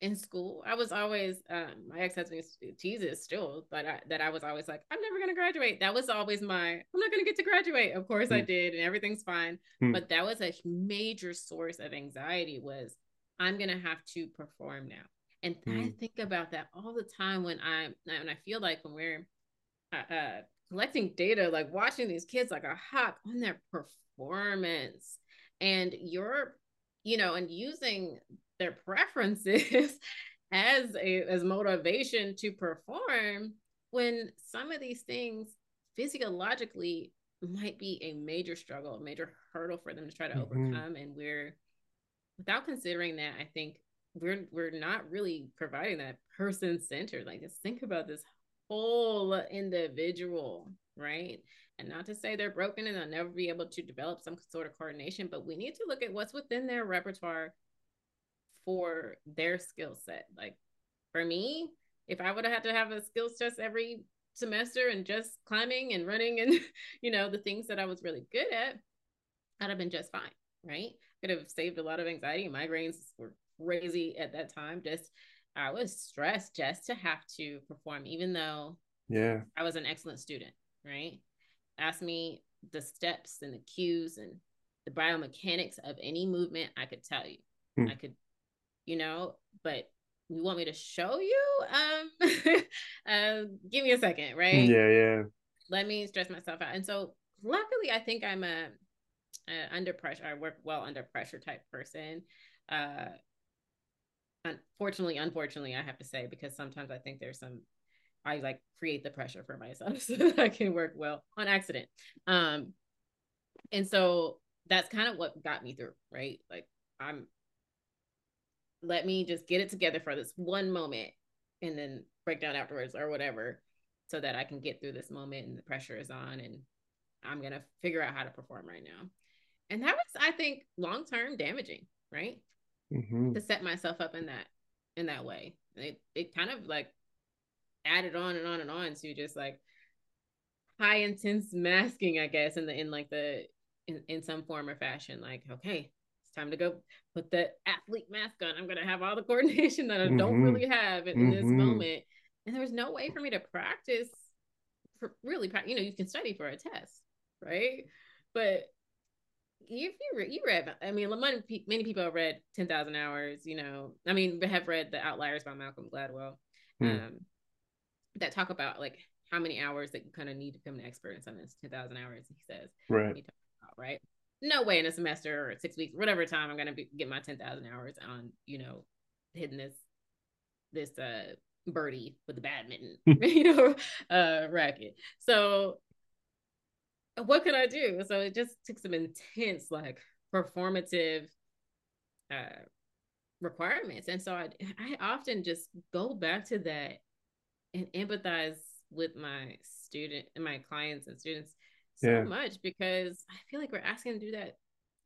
B: in school, I was always um, my ex husband teases still, but I, that I was always like, I'm never gonna graduate. That was always my, I'm not gonna get to graduate. Of course, mm. I did, and everything's fine. Mm. But that was a major source of anxiety. Was I'm gonna have to perform now. And mm. I think about that all the time when I'm when I feel like when we're uh, uh, collecting data, like watching these kids like a hawk on their performance, and you're, you know, and using their preferences as a as motivation to perform when some of these things physiologically might be a major struggle, a major hurdle for them to try to mm-hmm. overcome, and we're without considering that, I think we're we're not really providing that person centered like just think about this whole individual right and not to say they're broken and they'll never be able to develop some sort of coordination but we need to look at what's within their repertoire for their skill set like for me if i would have had to have a skills test every semester and just climbing and running and you know the things that i was really good at i'd have been just fine right could have saved a lot of anxiety migraines were crazy at that time. Just I was stressed just to have to perform, even though
A: yeah,
B: I was an excellent student, right? Ask me the steps and the cues and the biomechanics of any movement, I could tell you. Hmm. I could, you know, but you want me to show you? Um uh, give me a second, right?
A: Yeah, yeah.
B: Let me stress myself out. And so luckily I think I'm a, a under pressure, I work well under pressure type person. Uh unfortunately, unfortunately, I have to say, because sometimes I think there's some I like create the pressure for myself so that I can work well on accident. Um, and so that's kind of what got me through, right? Like I'm let me just get it together for this one moment and then break down afterwards or whatever so that I can get through this moment and the pressure is on and I'm gonna figure out how to perform right now. And that was, I think, long term damaging, right? mm-hmm. to set myself up in that in that way. it it kind of like added on and on and on to just like high intense masking, I guess, in the in like the in, in some form or fashion. Like, okay, it's time to go put the athlete mask on. I'm gonna have all the coordination that I mm-hmm. don't really have in, mm-hmm. this moment. And there was no way for me to practice for really, you know, you can study for a test, right? But if you read, you read, I mean, many, many people have read 10,000 hours, you know, I mean, have read The Outliers by Malcolm Gladwell hmm. um, that talk about like how many hours that you kind of need to become an expert in something. It's 10,000 hours, he says.
A: Right.
B: About, right. No way in a semester or six weeks, whatever time I'm going to get my 10,000 hours on, you know, hitting this, this, uh, birdie with the badminton, you know, uh, racket. So what could I do? So it just took some intense, like performative uh requirements. And so I I often just go back to that and empathize with my student and my clients and students so yeah. much because I feel like we're asking to do that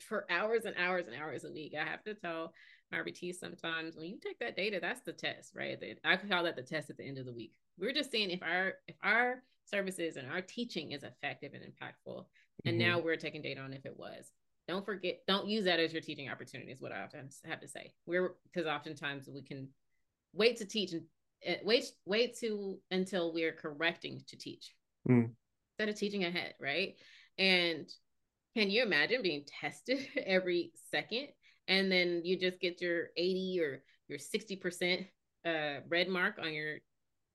B: for hours and hours and hours a week. I have to tell my RBT sometimes when you take that data, that's the test, right? I call that the test at the end of the week. We're just seeing if our if our services and our teaching is effective and impactful. And mm-hmm. now we're taking data on if it was. Don't forget, don't use that as your teaching opportunity, is what I often have to say. We're because oftentimes we can wait to teach and wait wait to until we're correcting to teach mm. instead of teaching ahead, right? And can you imagine being tested every second and then you just get your 80 or your 60% uh, red mark on your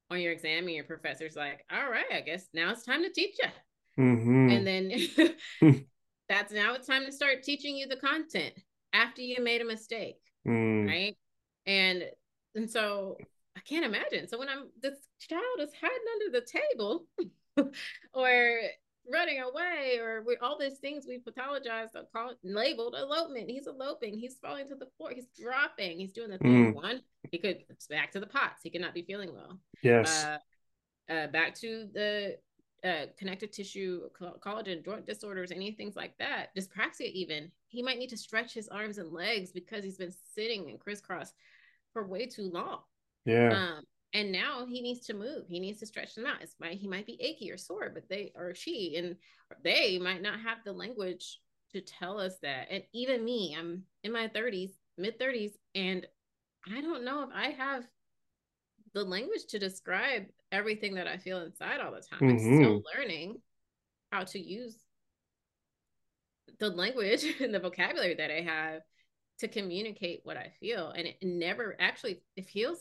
B: on your exam and your professor's like, all right, I guess now it's time to teach you. Mm-hmm. And then that's now it's time to start teaching you the content after you made a mistake. Mm. Right. and and so I can't imagine. So when I'm this child is hiding under the table or running away or we, all these things we pathologized or called labeled elopement. He's eloping. He's falling to the floor. He's dropping. He's doing the thing. Mm. One, he could back to the pots. He could not be feeling well.
A: Yes.
B: Uh, uh, back to the uh, connective tissue collagen joint disorders, any things like that, dyspraxia even. He might need to stretch his arms and legs because he's been sitting and crisscross for way too long.
A: Yeah.
B: Um, and now he needs to move. He needs to stretch them out. It's might he might be achy or sore, but they or she and they might not have the language to tell us that. And even me, I'm in my 30s, mid 30s, and I don't know if I have the language to describe everything that I feel inside all the time. Mm-hmm. I'm still learning how to use the language and the vocabulary that I have to communicate what I feel. And it never actually it feels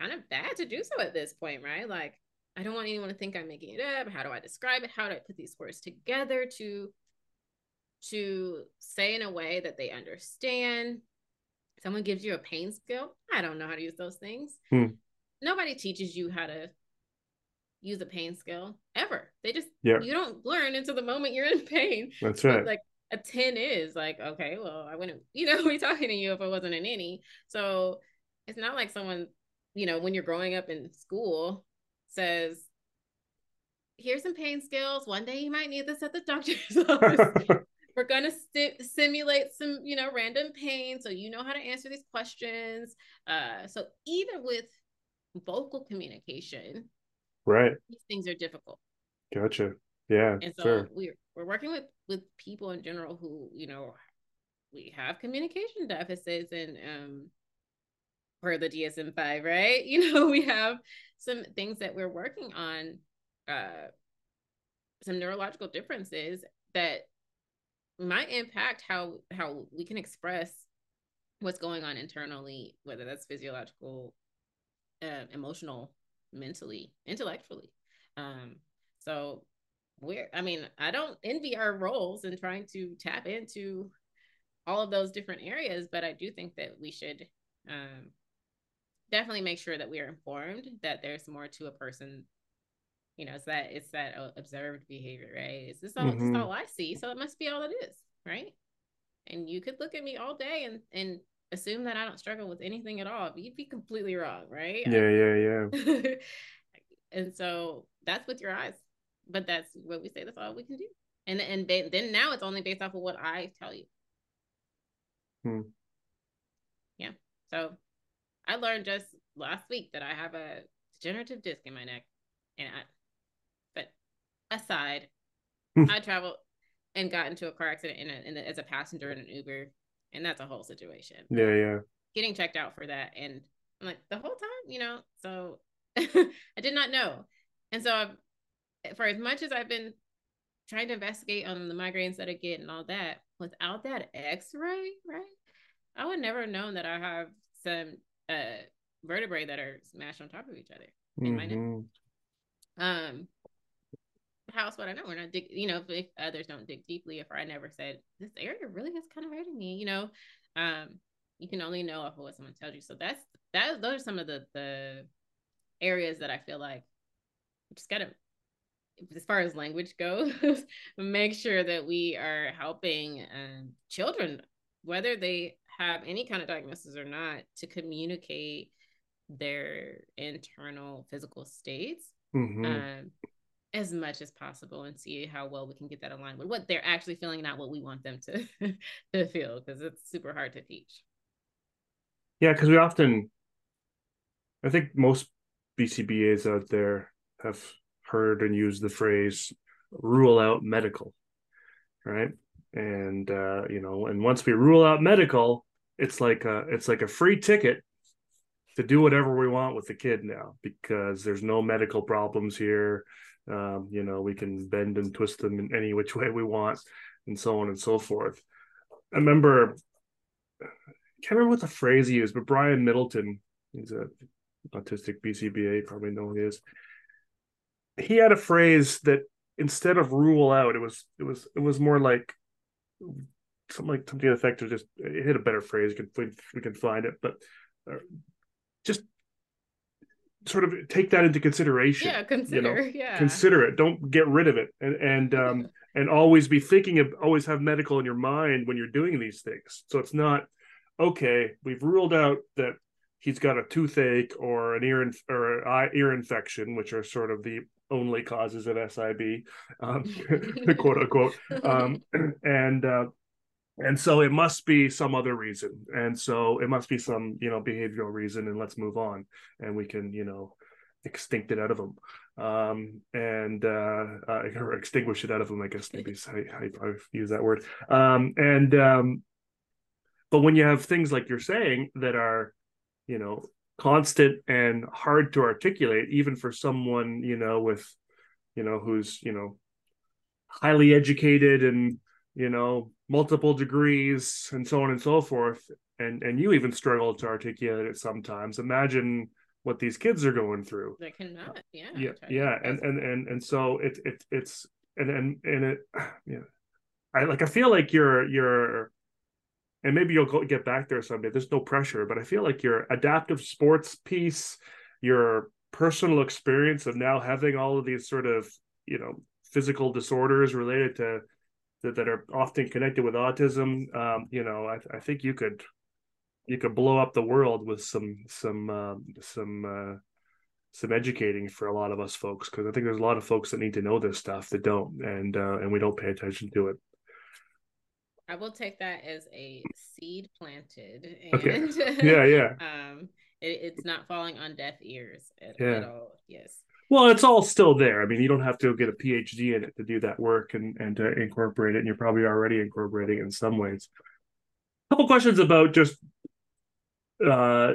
B: kind of bad to do so at this point, right? Like I don't want anyone to think I'm making it up. How do I describe it? How do I put these words together to to say in a way that they understand? Someone gives you a pain scale. I don't know how to use those things. Hmm. Nobody teaches you how to use a pain scale ever. They just yeah. you don't learn until the moment you're in pain.
A: That's right.
B: Like a 10 is like, okay, well, I wouldn't, you know, be talking to you if I wasn't an any. So it's not like someone, you know, when you're growing up in school says, here's some pain skills. One day you might need this at the doctor's office. We're going to st- simulate some, you know, random pain so you know how to answer these questions. Uh, so even with vocal communication,
A: right,
B: these things are difficult.
A: Gotcha. Yeah.
B: And so sure. we're we're working with with people in general who you know we have communication deficits and um for the DSM-5, right? You know, we have some things that we're working on uh some neurological differences that might impact how how we can express what's going on internally whether that's physiological uh, emotional mentally intellectually um so we're i mean i don't envy our roles in trying to tap into all of those different areas but i do think that we should um, definitely make sure that we are informed that there's more to a person you know it's that it's that observed behavior right it's this all, mm-hmm. this all i see so it must be all it is right and you could look at me all day and and assume that i don't struggle with anything at all you'd be completely wrong right
A: yeah yeah yeah
B: and so that's with your eyes but that's what we say. That's all we can do. And and then, then now it's only based off of what I tell you. Hmm. Yeah. So I learned just last week that I have a degenerative disc in my neck, and I. But aside, hmm. I traveled and got into a car accident in a, in a, as a passenger in an Uber, and that's a whole situation.
A: Yeah, yeah.
B: Getting checked out for that, and I'm like the whole time, you know. So I did not know, and so I've for as much as I've been trying to investigate on the migraines that I get and all that, without that X-ray, right? I would never have known that I have some uh vertebrae that are smashed on top of each other in mm-hmm. my neck. Um, how else would I know? When I dig, you know, if, if, others don't dig deeply, if I never said this area really is kind of hurting me, you know, um, you can only know off of what someone tells you. So that's that. Those are some of the the areas that I feel like just gotta as far as language goes, make sure that we are helping um, children, whether they have any kind of diagnosis or not, to communicate their internal physical states mm-hmm. um, as much as possible and see how well we can get that aligned with what they're actually feeling, not what we want them to, to feel, because it's super hard to teach.
A: Yeah, because we often, I think most BCBAs out there have heard and used the phrase rule out medical right and uh you know and once we rule out medical it's like a it's like a free ticket to do whatever we want with the kid now because there's no medical problems here. Um, you know we can bend and twist them in any which way we want and so on and so forth. I remember I can't remember what the phrase he used but brian middleton he's a autistic bcba probably know who he is. He had a phrase that instead of rule out, it was it was it was more like something like something to the effect of just hit a better phrase. We can we can find it, but just sort of take that into consideration.
B: Yeah, consider. You know? Yeah,
A: consider it. Don't get rid of it, and and um and always be thinking of always have medical in your mind when you're doing these things. So it's not okay. We've ruled out that he's got a toothache or an ear inf- or eye ear infection, which are sort of the only causes of SIB, um, quote unquote. Um, and uh, and so it must be some other reason, and so it must be some you know behavioral reason, and let's move on, and we can you know extinct it out of them um, and uh, uh, or extinguish it out of them i guess maybe I, I, I use that word. Um, and um, but when you have things like you're saying that are you know constant and hard to articulate even for someone you know with you know who's you know highly educated and you know multiple degrees and so on and so forth. And and you even struggle to articulate it sometimes. Imagine what these kids are going through.
B: They cannot. Yeah
A: yeah yeah. And, and and and so it, it it's and and and it yeah. I like i feel like you're you're and maybe you'll go, get back there someday. There's no pressure, but I feel like your adaptive sports piece, your personal experience of now having all of these sort of you know physical disorders related to that, that are often connected with autism. Um, you know, I, I think you could you could blow up the world with some some um, some uh, some educating for a lot of us folks because I think there's a lot of folks that need to know this stuff that don't and uh, and we don't pay attention to it.
B: I will take that as a seed planted.
A: And, okay. Yeah, yeah.
B: um, it, it's not falling on deaf ears at, yeah. at all. Yes.
A: Well, it's all still there. I mean, you don't have to get a PhD in it to do that work and and to incorporate it. And you're probably already incorporating it in some ways. A couple questions about just uh,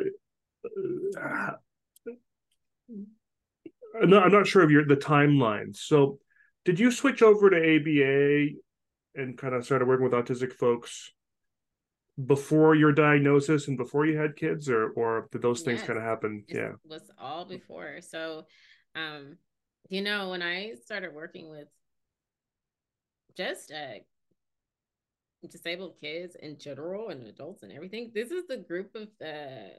A: I'm not, I'm not sure of your the timeline. So, did you switch over to ABA and kind of started working with autistic folks before your diagnosis and before you had kids or or did those things yes, kind of happen?
B: It
A: yeah.
B: was all before. So um you know when i started working with just uh disabled kids in general and adults and everything this is the group of the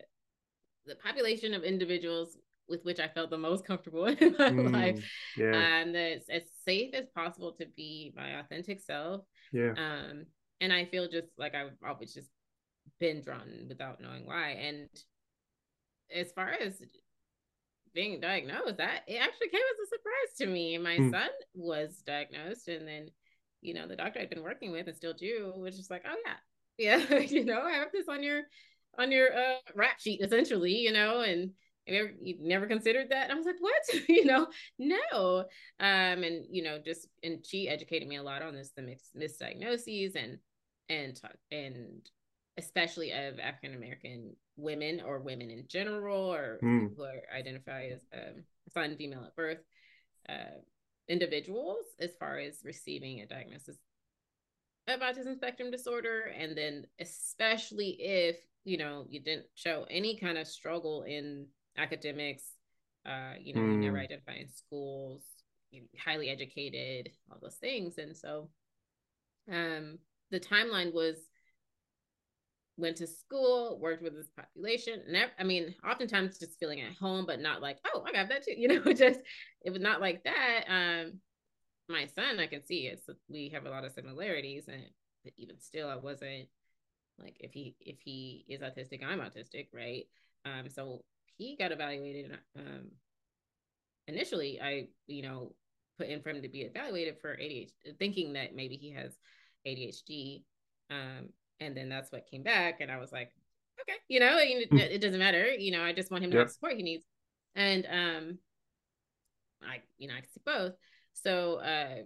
B: the population of individuals with which I felt the most comfortable in my mm, life. Yeah. And it's as safe as possible to be my authentic self.
A: Yeah.
B: Um, and I feel just like I've always just been drawn without knowing why. And as far as being diagnosed, that it actually came as a surprise to me. My mm. son was diagnosed, and then you know the doctor I'd been working with and still do was just like, oh yeah, yeah, you know, I have this on your on your uh rap sheet essentially, you know, and you never considered that? I was like, what? you know, no. Um, and you know, just and she educated me a lot on this, the mixed misdiagnoses and and and especially of African American women or women in general or mm. who are identify as um, son, female at birth, uh, individuals as far as receiving a diagnosis of autism spectrum disorder, and then especially if you know you didn't show any kind of struggle in academics, uh, you know, mm. you never hmm. identify in schools, highly educated, all those things. And so um, the timeline was went to school, worked with this population. Never, I mean, oftentimes just feeling at home, but not like, oh, I got that too. You know, just it was not like that. Um, my son, I can see it. So we have a lot of similarities, and even still, I wasn't like if he if he is autistic, I'm autistic, right? Um, so he got evaluated. Um, initially, I you know put in for him to be evaluated for ADHD, thinking that maybe he has ADHD. Um, and then that's what came back, and I was like, okay, you know, it, hmm. it doesn't matter. You know, I just want him to have support he needs, and um, I you know I can see both. So uh,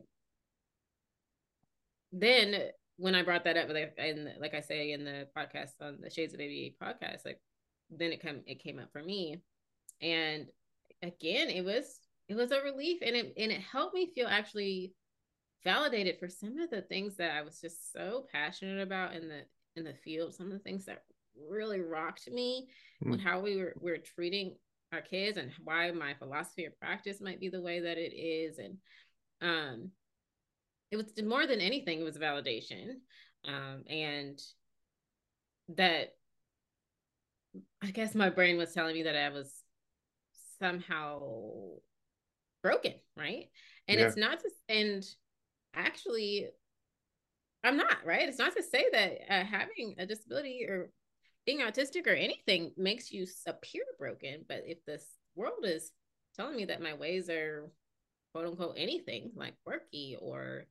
B: then when I brought that up, like, and like I say in the podcast on the Shades of ABA podcast, like then it come it came up for me and again it was it was a relief and it and it helped me feel actually validated for some of the things that I was just so passionate about in the in the field some of the things that really rocked me mm. with how we were we're treating our kids and why my philosophy of practice might be the way that it is and um it was more than anything it was validation um and that I guess my brain was telling me that I was somehow broken, right? And yeah. it's not to, and actually, I'm not, right? It's not to say that uh, having a disability or being autistic or anything makes you appear broken. But if this world is telling me that my ways are quote unquote anything like quirky or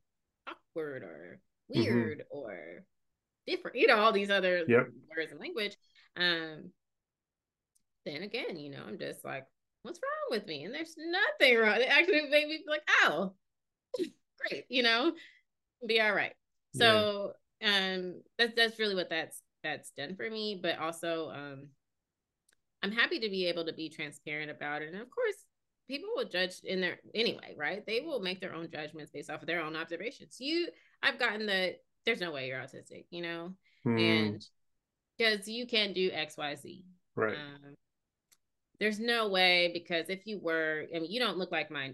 B: awkward or mm-hmm. weird mm-hmm. or different, you know, all these other
A: yep.
B: words and language. Um, then again, you know, I'm just like, what's wrong with me? And there's nothing wrong. It actually made me like, oh, great, you know, be all right. So yeah. um that's that's really what that's that's done for me. But also um I'm happy to be able to be transparent about it. And of course, people will judge in their anyway, right? They will make their own judgments based off of their own observations. You I've gotten the there's no way you're autistic, you know, mm. and because you can do X, Y, Z.
A: Right. Um,
B: there's no way because if you were, I mean, you don't look like my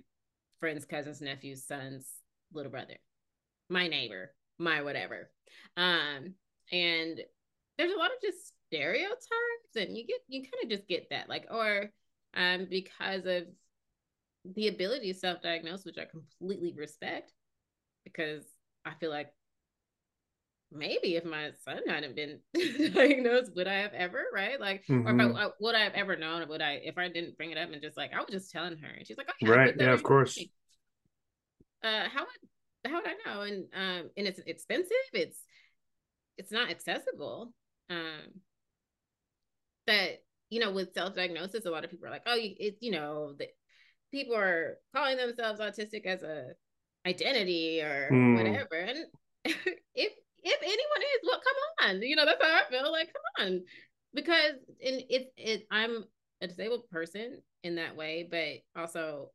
B: friends, cousins, nephews, sons, little brother, my neighbor, my whatever. Um, and there's a lot of just stereotypes, and you get you kind of just get that, like, or um, because of the ability to self-diagnose, which I completely respect, because I feel like maybe if my son hadn't been diagnosed, would I have ever, right? Like, mm-hmm. or if I, mm-hmm. uh, would I have ever known? Would I, if I didn't bring it up and just like, I was just telling her, and she's like,
A: oh, right, yeah, of course.
B: Uh, how would, how would I know? And um, and it's expensive. It's, it's not accessible. Um, that you know, with self-diagnosis, a lot of people are like, oh, it's you know, that people are calling themselves autistic as a identity or mm. whatever, and if if anyone is, well, come on. You know, that's how I feel. Like, come on. Because in it it I'm a disabled person in that way, but also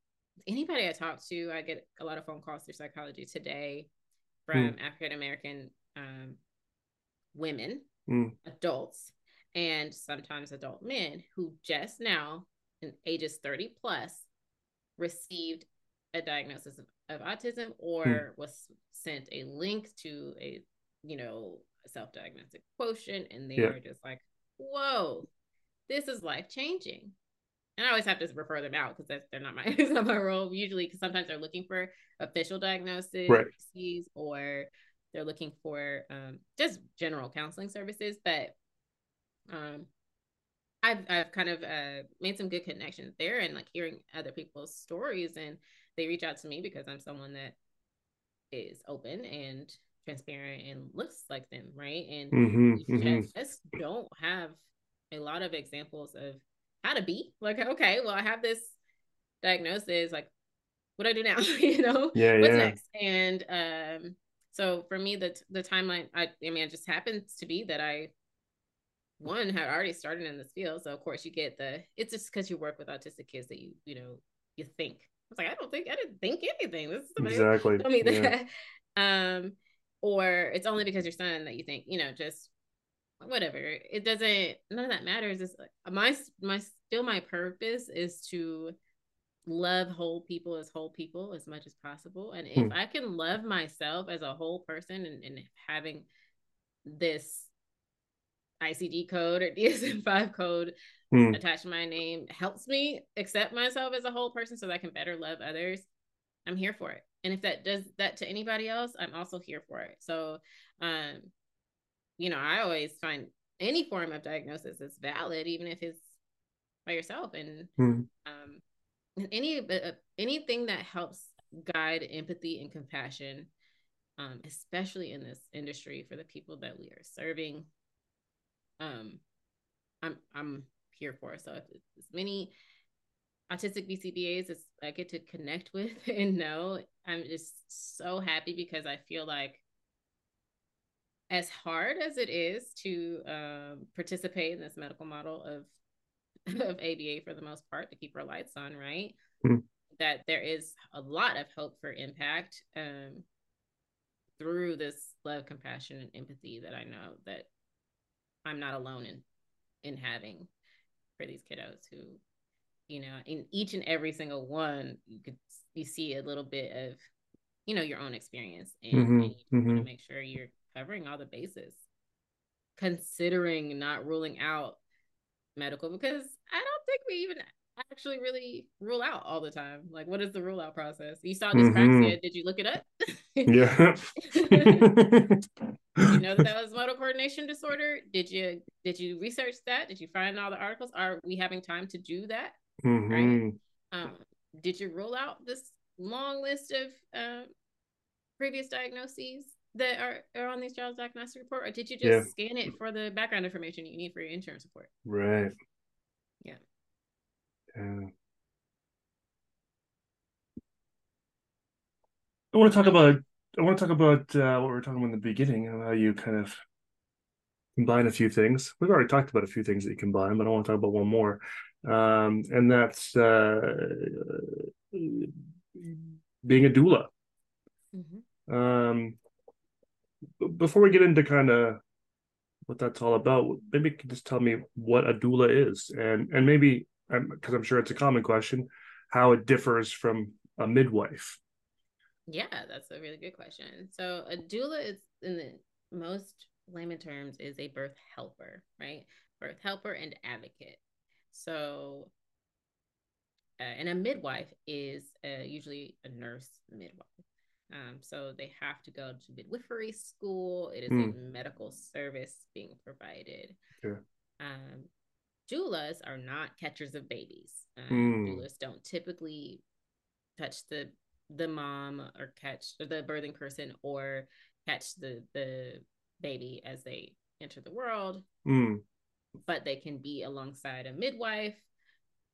B: anybody I talk to, I get a lot of phone calls through psychology today from mm. African American um, women, mm. adults, and sometimes adult men who just now, in ages 30 plus, received a diagnosis of, of autism or mm. was sent a link to a you know, self-diagnostic quotient and they yeah. are just like, whoa, this is life changing. And I always have to refer them out because they're not my it's not my role usually because sometimes they're looking for official diagnosis
A: right.
B: or they're looking for um, just general counseling services. But um, I've I've kind of uh, made some good connections there and like hearing other people's stories and they reach out to me because I'm someone that is open and transparent and looks like them, right? And mm-hmm, we mm-hmm. just don't have a lot of examples of how to be like, okay, well, I have this diagnosis, like, what do I do now? you know,
A: yeah,
B: what's
A: yeah.
B: next? And um, so for me, the the timeline, I, I mean, it just happens to be that I one had already started in this field, so of course you get the. It's just because you work with autistic kids that you you know you think. I was like, I don't think I didn't think anything. This is
A: exactly.
B: I mean, yeah. um, or it's only because your son that you think you know just whatever it doesn't none of that matters is my my still my purpose is to love whole people as whole people as much as possible and if hmm. i can love myself as a whole person and, and having this icd code or dsm-5 code hmm. attached to my name helps me accept myself as a whole person so that i can better love others i'm here for it and if that does that to anybody else i'm also here for it. So um you know i always find any form of diagnosis is valid even if it's by yourself. And mm. um any uh, anything that helps guide empathy and compassion um especially in this industry for the people that we are serving um i'm i'm here for. So if as many autistic BCBAs is I get to connect with and know. I'm just so happy because I feel like as hard as it is to um, participate in this medical model of of ABA for the most part to keep our lights on, right? Mm-hmm. That there is a lot of hope for impact um, through this love, compassion, and empathy that I know that I'm not alone in in having for these kiddos who you know in each and every single one you could you see a little bit of you know your own experience and, mm-hmm, and you mm-hmm. want to make sure you're covering all the bases considering not ruling out medical because I don't think we even actually really rule out all the time. Like, what is the rule out process? You saw dyspraxia. Mm-hmm. Did you look it up?
A: yeah.
B: you know that, that was motor coordination disorder? Did you did you research that? Did you find all the articles? Are we having time to do that?
A: Mm-hmm. Right.
B: Um, did you rule out this long list of uh, previous diagnoses that are, are on these child's diagnostic report, or did you just yeah. scan it for the background information you need for your insurance report?
A: Right.
B: Yeah.
A: Yeah. I want to talk about I want to talk about uh, what we were talking about in the beginning, how you kind of combine a few things. We've already talked about a few things that you combine, but I want to talk about one more, um, and that's uh, being a doula. Mm-hmm. Um, before we get into kind of what that's all about, maybe you can just tell me what a doula is, and and maybe because I'm, I'm sure it's a common question, how it differs from a midwife.
B: Yeah, that's a really good question. So a doula is in the most layman terms is a birth helper, right? Birth helper and advocate. So uh, and a midwife is uh, usually a nurse midwife. Um, so they have to go to midwifery school. It is mm. a hmm. medical service being provided.
A: Sure.
B: Um, doulas are not catchers of babies. Um, mm. Doulas don't typically touch the the mom or catch the birthing person or catch the the baby as they enter the world.
A: Mm.
B: But they can be alongside a midwife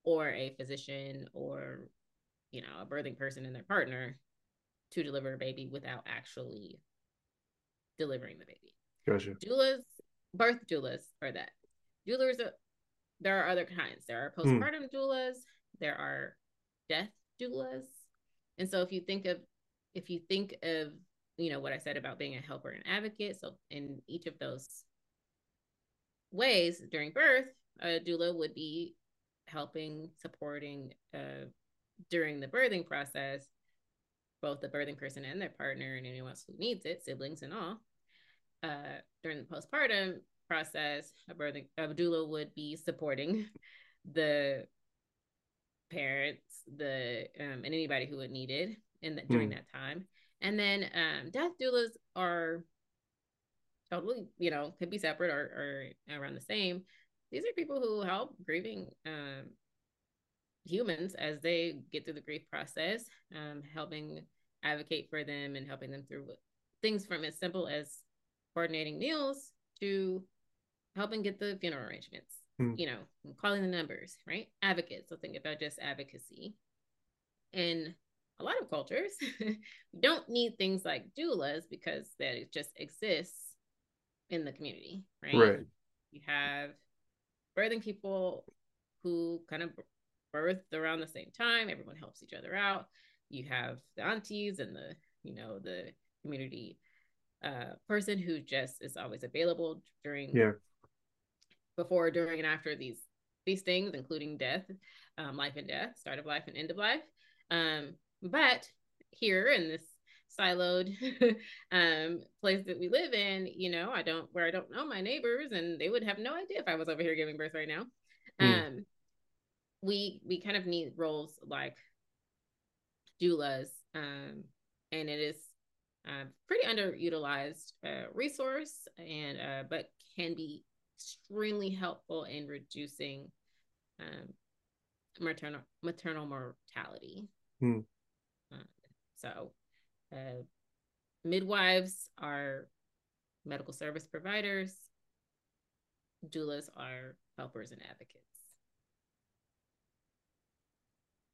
B: or a physician or you know a birthing person and their partner to deliver a baby without actually delivering the baby.
A: Gotcha.
B: Doulas, birth doulas are that. Doulas, are, there are other kinds. There are hmm. postpartum mm. doulas. There are death doulas. And so if you think of if you think of you know what I said about being a helper and advocate, so in each of those ways during birth, a doula would be helping, supporting uh, during the birthing process, both the birthing person and their partner and anyone else who needs it, siblings and all. Uh, during the postpartum process, a birthing a doula would be supporting the parents, the um, and anybody who would need it in the, during mm. that time. And then um, death doulas are totally, you know, could be separate or, or around the same. These are people who help grieving um, humans as they get through the grief process, um, helping advocate for them and helping them through things from as simple as coordinating meals to helping get the funeral arrangements mm. you know, calling the numbers, right? Advocates. So think about just advocacy. In a lot of cultures, we don't need things like doulas because that it just exists in the community, right?
A: Right.
B: You have birthing people who kind of birthed around the same time. Everyone helps each other out. You have the aunties and the, you know, the community uh, person who just is always available during
A: yeah
B: before, during, and after these these things, including death, um, life and death, start of life and end of life. Um, but here in this siloed um, place that we live in, you know, I don't where I don't know my neighbors, and they would have no idea if I was over here giving birth right now. Mm. Um, we we kind of need roles like doulas, um, and it is uh, pretty underutilized uh, resource, and uh, but can be extremely helpful in reducing um, maternal maternal mortality. Uh, so, uh, midwives are medical service providers. Doulas are helpers and advocates.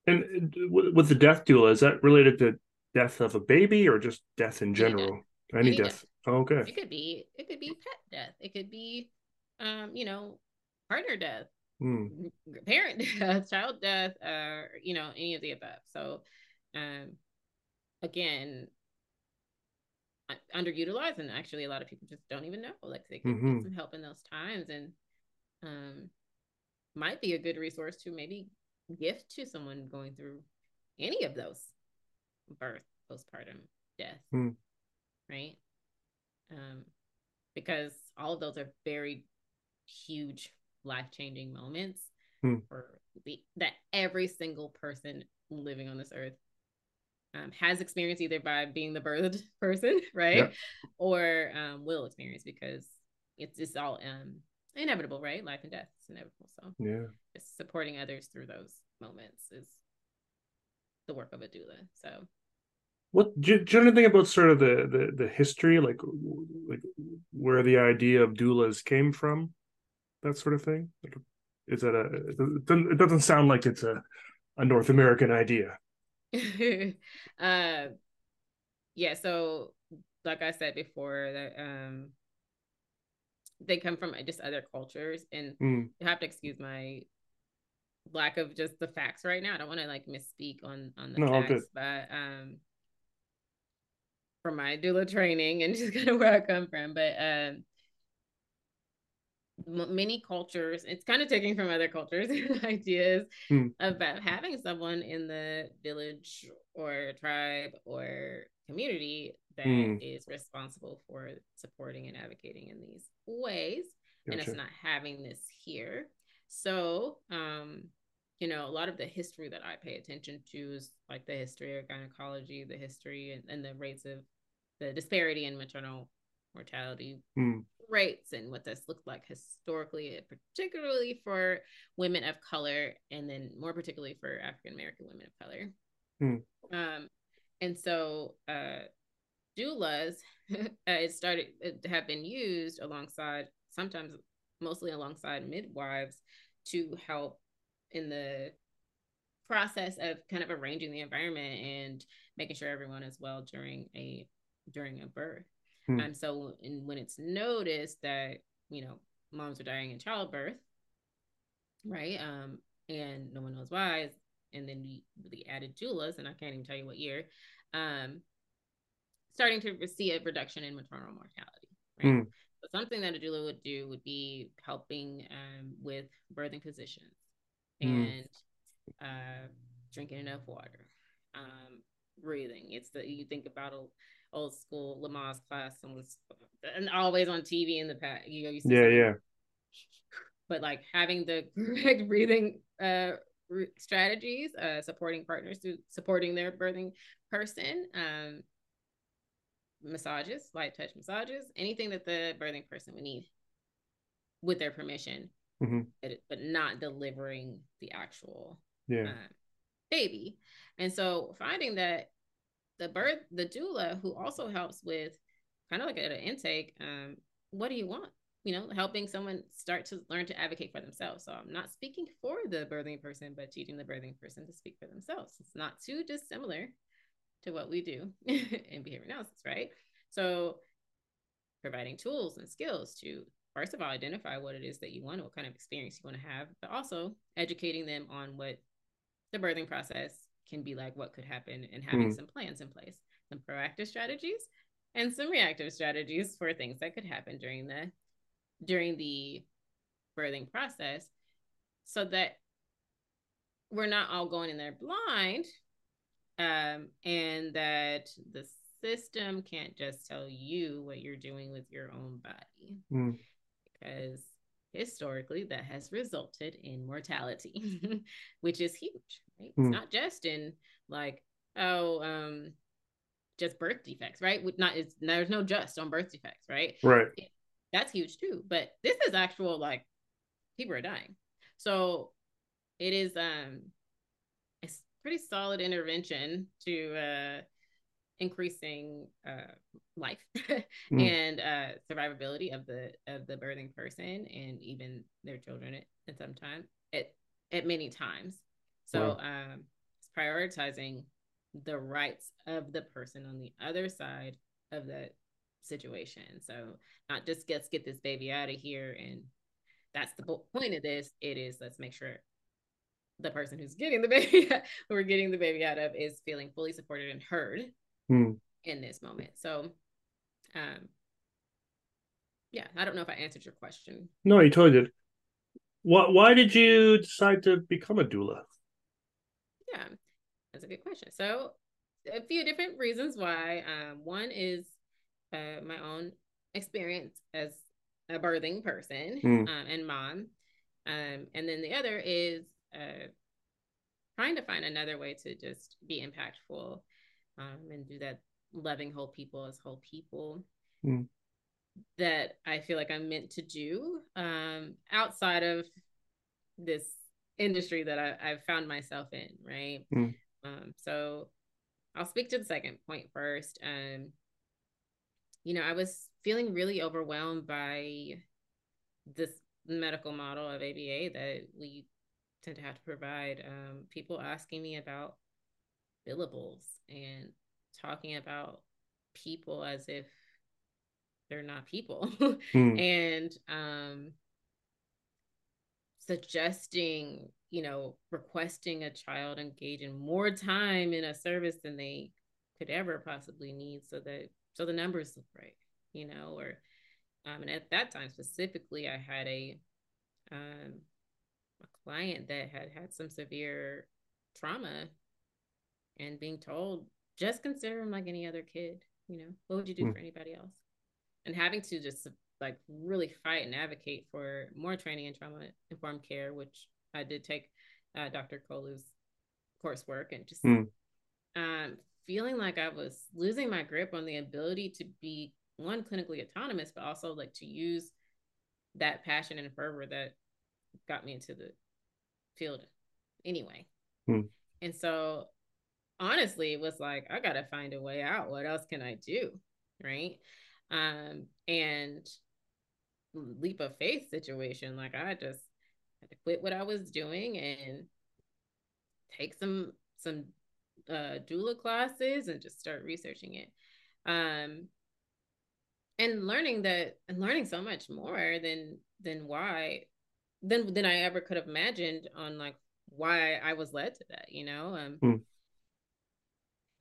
A: And uh, with the death doula, is that related to death of a baby or just death in general? Any, Any death. death. Oh, okay.
B: It could be. It could be pet death. It could be um, you know, partner death,
A: mm.
B: parent death, child death, uh, you know, any of the above. So, um, again, underutilized, and actually, a lot of people just don't even know. Like they can mm-hmm. get some help in those times, and um, might be a good resource to maybe gift to someone going through any of those birth, postpartum, death,
A: mm.
B: right? Um, because all of those are very huge life changing moments
A: Hmm.
B: for the that every single person living on this earth um, has experienced either by being the birthed person, right,
A: Yeah.
B: or um, will experience because it's it's all um, inevitable, right? Life and death is inevitable. So
A: Yeah.
B: just supporting others through those moments is the work of a doula. So
A: What do you, do you know anything about sort of the, the the history, like like where the idea of doulas came from, that sort of thing? Like, is that a? It doesn't, it doesn't sound like it's a a North American idea.
B: uh yeah so like i said before that um they come from just other cultures and
A: Mm,
B: you have to excuse my lack of just the facts right now. I don't want to like misspeak on on the
A: No,
B: facts but um from my doula training and just kind of where i come from but um many cultures it's kind of taking from other cultures ideas
A: Hmm.
B: about having someone in the village or tribe or community that is
A: Hmm.
B: responsible for supporting and advocating in these ways and it's not having this here so um you know a lot of the history that i pay attention to is like the history of gynecology the history and, and the rates of the disparity in maternal mortality
A: Mm,
B: rates and what this looked like historically, particularly for women of color, and then more particularly for African American women of color.
A: Hmm.
B: Um, and so uh, doulas, uh, it started it have been used alongside, sometimes mostly alongside midwives, to help in the process of kind of arranging the environment and making sure everyone is well during a during a birth.
A: Hmm.
B: Um, so and when it's noticed that you know moms are dying in childbirth, right? Um, and no one knows why, and then we the added doulas, and I can't even tell you what year, um, starting to see a reduction in maternal mortality, right?
A: Hmm.
B: So something that a doula would do would be helping um, with birthing positions
A: Hmm.
B: and uh, drinking enough water, um, breathing. It's the you think about a old school Lamaze class and was and always on TV in the past. You know, you see
A: Yeah, yeah.
B: But like having the correct breathing uh re- strategies, uh, supporting partners through supporting their birthing person, um, massages, light touch massages, anything that the birthing person would need with their permission,
A: Mhm.
B: but, but not delivering the actual
A: Yeah.
B: uh, baby. And so finding that the birth, the doula, who also helps with kind of like at an intake, um, what do you want? You know, helping someone start to learn to advocate for themselves. So I'm not speaking for the birthing person, but teaching the birthing person to speak for themselves. It's not too dissimilar to what we do in behavior analysis, right? So providing tools and skills to first of all identify what it is that you want, what kind of experience you want to have, but also educating them on what the birthing process can be like, what could happen, and having
A: Mm.
B: some plans in place, some proactive strategies and some reactive strategies for things that could happen during the during the birthing process so that we're not all going in there blind um, and that the system can't just tell you what you're doing with your own body.
A: Mm,
B: because historically that has resulted in mortality which is huge right
A: Hmm.
B: it's not just in like oh um just birth defects right not it's there's no just on birth defects right
A: right.
B: that's huge too but this is actual like people are dying so it is um it's pretty solid intervention to uh increasing uh life
A: Mm.
B: and uh survivability of the of the birthing person and even their children at, at some time at at many times so um it's prioritizing the rights of the person on the other side of the situation so not just let's get this baby out of here and that's the point of this it is let's make sure the person who's getting the baby who we're getting the baby out of is feeling fully supported and heard
A: Mm.
B: in this moment so um yeah i don't know if i answered your question
A: No, you totally did. Why, why did you decide to become a doula?
B: Yeah that's a good question so a few different reasons why um one is uh my own experience as a birthing person
A: Mm.
B: um, and mom Um, and then the other is uh, trying to find another way to just be impactful um, and do that loving whole people as whole people mm. that I feel like I'm meant to do um, outside of this industry that I, have found myself in, right? Mm. Um, so I'll speak to the second point first. Um, you know, I was feeling really overwhelmed by this medical model of ABA that we tend to have to provide. Um, people asking me about billables and talking about people as if they're not people mm. and um suggesting you know requesting a child engage in more time in a service than they could ever possibly need so that so the numbers look right you know or um and at that time specifically i had a um a client that had had some severe trauma and being told just consider him like any other kid you know what would you do mm. for anybody else and having to just like really fight and advocate for more training in trauma informed care which i did take uh, dr kolu's coursework and just mm. um, feeling like i was losing my grip on the ability to be one clinically autonomous but also like to use that passion and fervor that got me into the field anyway mm. and so honestly it was like i gotta find a way out what else can i do right um and leap of faith situation. Like i just had to quit what i was doing and take some some uh doula classes and just start researching it. Um and learning that and learning so much more than than why than than i ever could have imagined on like why i was led to that you know? Um mm.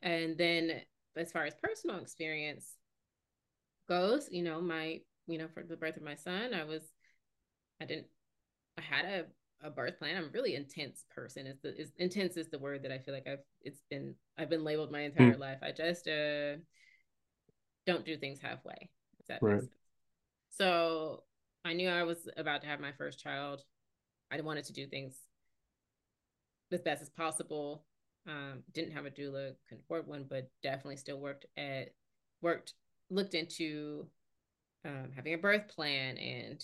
B: And then as far as personal experience goes, you know, my, you know, for the birth of my son, I was, I didn't, I had a, a birth plan. I'm a really intense person. Is the is intense is the word that I feel like I've it's been I've been labeled my entire mm. life. I just uh don't do things halfway. If that right. makes sense. So I knew I was about to have my first child. I wanted to do things as best as possible. Um, didn't have a doula, couldn't afford one, but definitely still worked at worked looked into um, having a birth plan and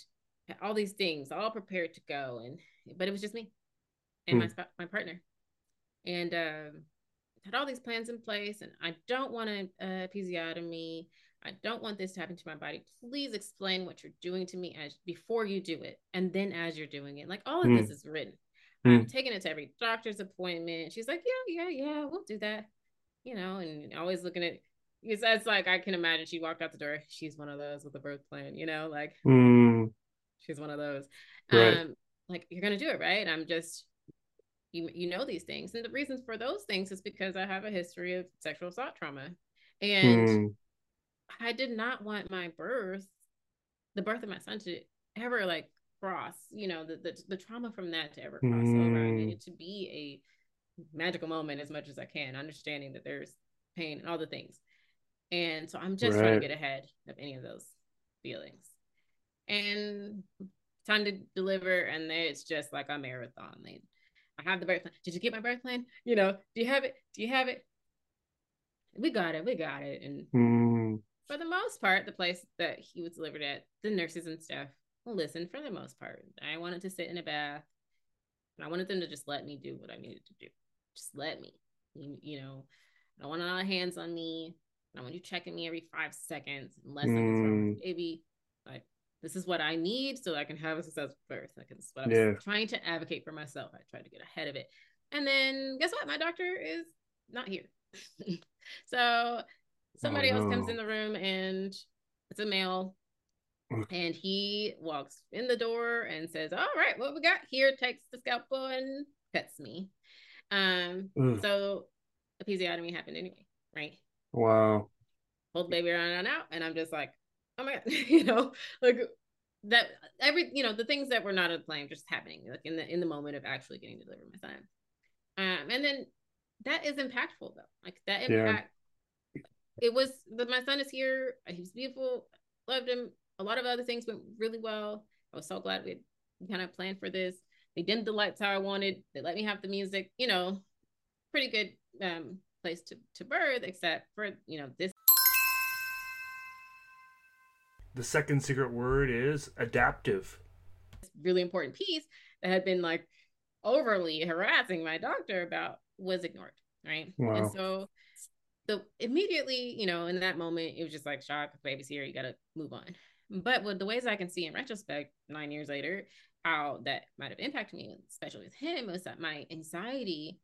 B: all these things, all prepared to go. And but it was just me and mm. my my partner, and um, had all these plans in place. And I don't want a, a episiotomy. I don't want this to happen to my body. Please explain what you're doing to me as before you do it, and then as you're doing it. Like all of mm. this is written. Mm. I'm taking it to every doctor's appointment. She's like, yeah, yeah, yeah, we'll do that. You know, and always looking at it's, it's like I can imagine she walked out the door. She's one of those with a birth plan, you know, like mm. she's one of those. Right. Um, like you're gonna do it, right? I'm just you you know these things. And the reasons for those things is because I have a history of sexual assault trauma. And mm. I did not want my birth, the birth of my son to ever like cross, you know, the, the, the trauma from that to ever cross mm. over. I needed to be a magical moment as much as I can, understanding that there's pain and all the things. And so I'm just right. trying to get ahead of any of those feelings. And time to deliver, and it's just like a marathon. I have the birth plan. Did you get my birth plan? You know, do you have it? Do you have it? We got it. We got it. And mm. for the most part, the place that he was delivered at, the nurses and staff listen for the most part. I wanted to sit in a bath and I wanted them to just let me do what I needed to do. Just let me. You, you know, I don't want a lot of hands on me. I want you checking me every five seconds unless mm. wrong. Baby, like this is what I need so I can have a successful birth. Like it's what I was yeah. trying to advocate for myself. I tried to get ahead of it. And then guess what? My doctor is not here. so somebody oh, no. else comes in the room and it's a male and he walks in the door and says, All right, what we got here? Takes the scalpel and cuts me. Um, Ugh. so episiotomy happened anyway, right?
A: Wow.
B: Hold baby around and out. And I'm just like, oh my God, you know, like that every you know, the things that were not a plan just happening, like in the in the moment of actually getting to deliver my son. Um, and then that is impactful though. Like that impact yeah. it was the, my son is here, he's beautiful, loved him, a lot of other things went really well. I was so glad we kind of planned for this. They dimmed the lights how I wanted. They let me have the music, you know, pretty good um, place to, to birth, except for, you know, this.
A: The second secret word is adaptive.
B: Really important piece that had been like overly harassing my doctor about was ignored. Right. Wow. And so so immediately, you know, in that moment, it was just like shock, baby's here, you gotta move on. But with the ways I can see in retrospect, nine years later, how that might have impacted me, especially with him, was that my anxiety,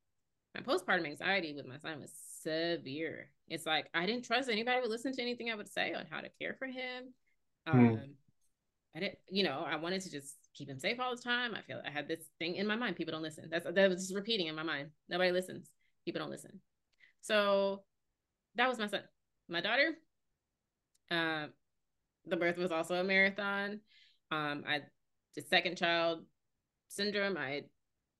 B: my postpartum anxiety with my son was severe. It's like I didn't trust anybody would listen to anything I would say on how to care for him. Hmm. Um, I didn't, you know, I wanted to just keep him safe all the time. I feel I had this thing in my mind. People don't listen. That's that was just repeating in my mind. Nobody listens. People don't listen. So that was my son. My daughter, uh, the birth was also a marathon. Um, I the second child syndrome. I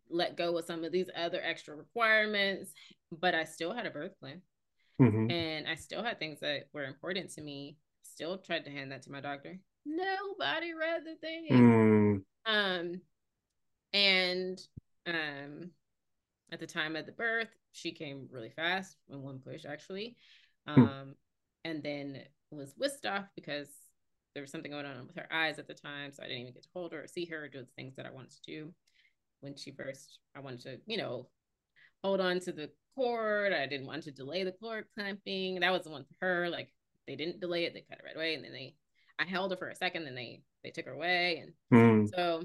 B: let go of some of these other extra requirements, but I still had a birth plan. Mm-hmm. And I still had things that were important to me. Still tried to hand that to my doctor. Nobody read the thing. Mm. Um, and um, at the time of the birth, she came really fast in one push, actually. Hmm. Um, and then was whisked off because there was something going on with her eyes at the time. So I didn't even get to hold her or see her or do the things that I wanted to do. When she first, I wanted to, you know, hold on to the cord. I didn't want to delay the cord clamping. That was the one for her. Like they didn't delay it, they cut it right away. And then they, I held her for a second, then they, they took her away. And mm. so,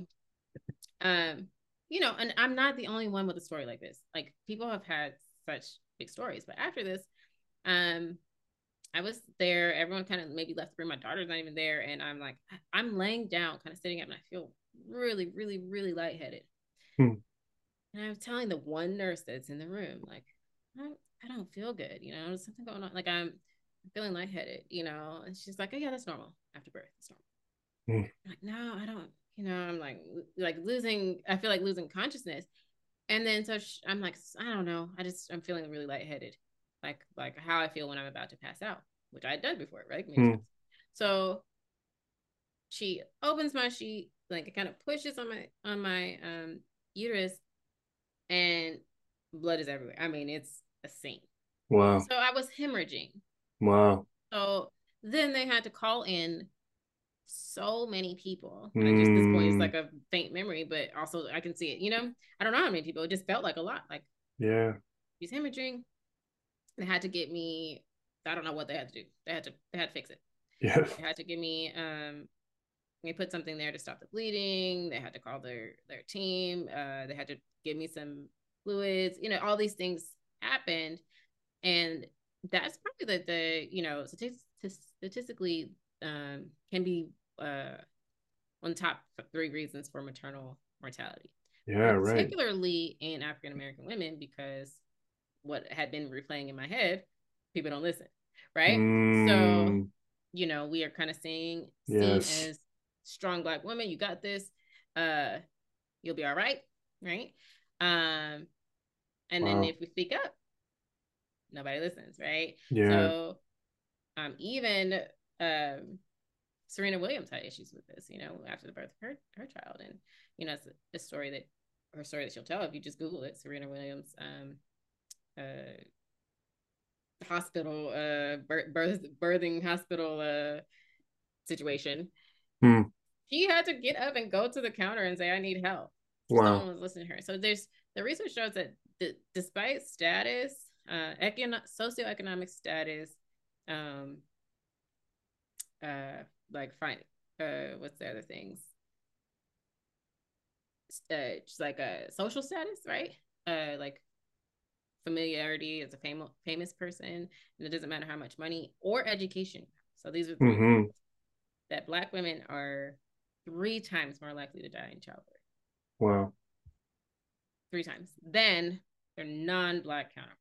B: um, you know, and I'm not the only one with a story like this. Like people have had such big stories, but after this, um, I was there. Everyone kind of maybe left the room. My daughter's not even there, and I'm like, I'm laying down, kind of sitting up, and I feel really, really, really lightheaded. Hmm. And I'm telling the one nurse that's in the room, like, I don't, I don't feel good. You know, there's something going on. Like I'm feeling lightheaded. You know, and she's like, Oh yeah, that's normal after birth. It's normal. Hmm. Like, no, I don't. You know, I'm like, like losing. I feel like losing consciousness. And then so she, I'm like, I don't know. I just I'm feeling really lightheaded like like how I feel when I'm about to pass out, which I had done before, right? Mm. So she opens my sheet, like it kind of pushes on my on my um uterus, and blood is everywhere. I mean, it's a scene.
A: Wow.
B: So I was hemorrhaging.
A: Wow.
B: So then they had to call in so many people. Mm. just this point is like a faint memory, but also I can see it. You know, I don't know how many people. It just felt like a lot. Like
A: yeah,
B: he's hemorrhaging. They had to get me. I don't know what they had to do. They had to. They had to fix it.
A: Yeah.
B: They had to give me. Um, they put something there to stop the bleeding. They had to call their their team. Uh, they had to give me some fluids. You know, all these things happened, and that's probably the the you know statistically um, can be uh, on top three reasons for maternal mortality.
A: Yeah,
B: particularly right. Particularly in African American women because what had been replaying in my head, people don't listen, right? Mm. So, you know, we are kind of seeing yes. seen as strong black woman. You got this. Uh, you'll be all right, right? Um, and wow. then if we speak up, nobody listens, right?
A: Yeah.
B: So, um, even um, Serena Williams had issues with this, you know, after the birth of her her child, and you know, it's a, a story that her story that she'll tell if you just Google it. Serena Williams, um, uh, hospital uh birth, birthing hospital uh situation hmm. she had to get up and go to the counter and say i need help wow. someone was listening to her so there's the research shows that d- despite status uh econ- socioeconomic status um uh like fine uh what's the other things uh just like a social status right uh like familiarity as a fam- famous person, and it doesn't matter how much money or education. So these are 3 mm-hmm. That Black women are three times more likely to die in childbirth.
A: Wow.
B: Three times. Then their non-Black counterparts.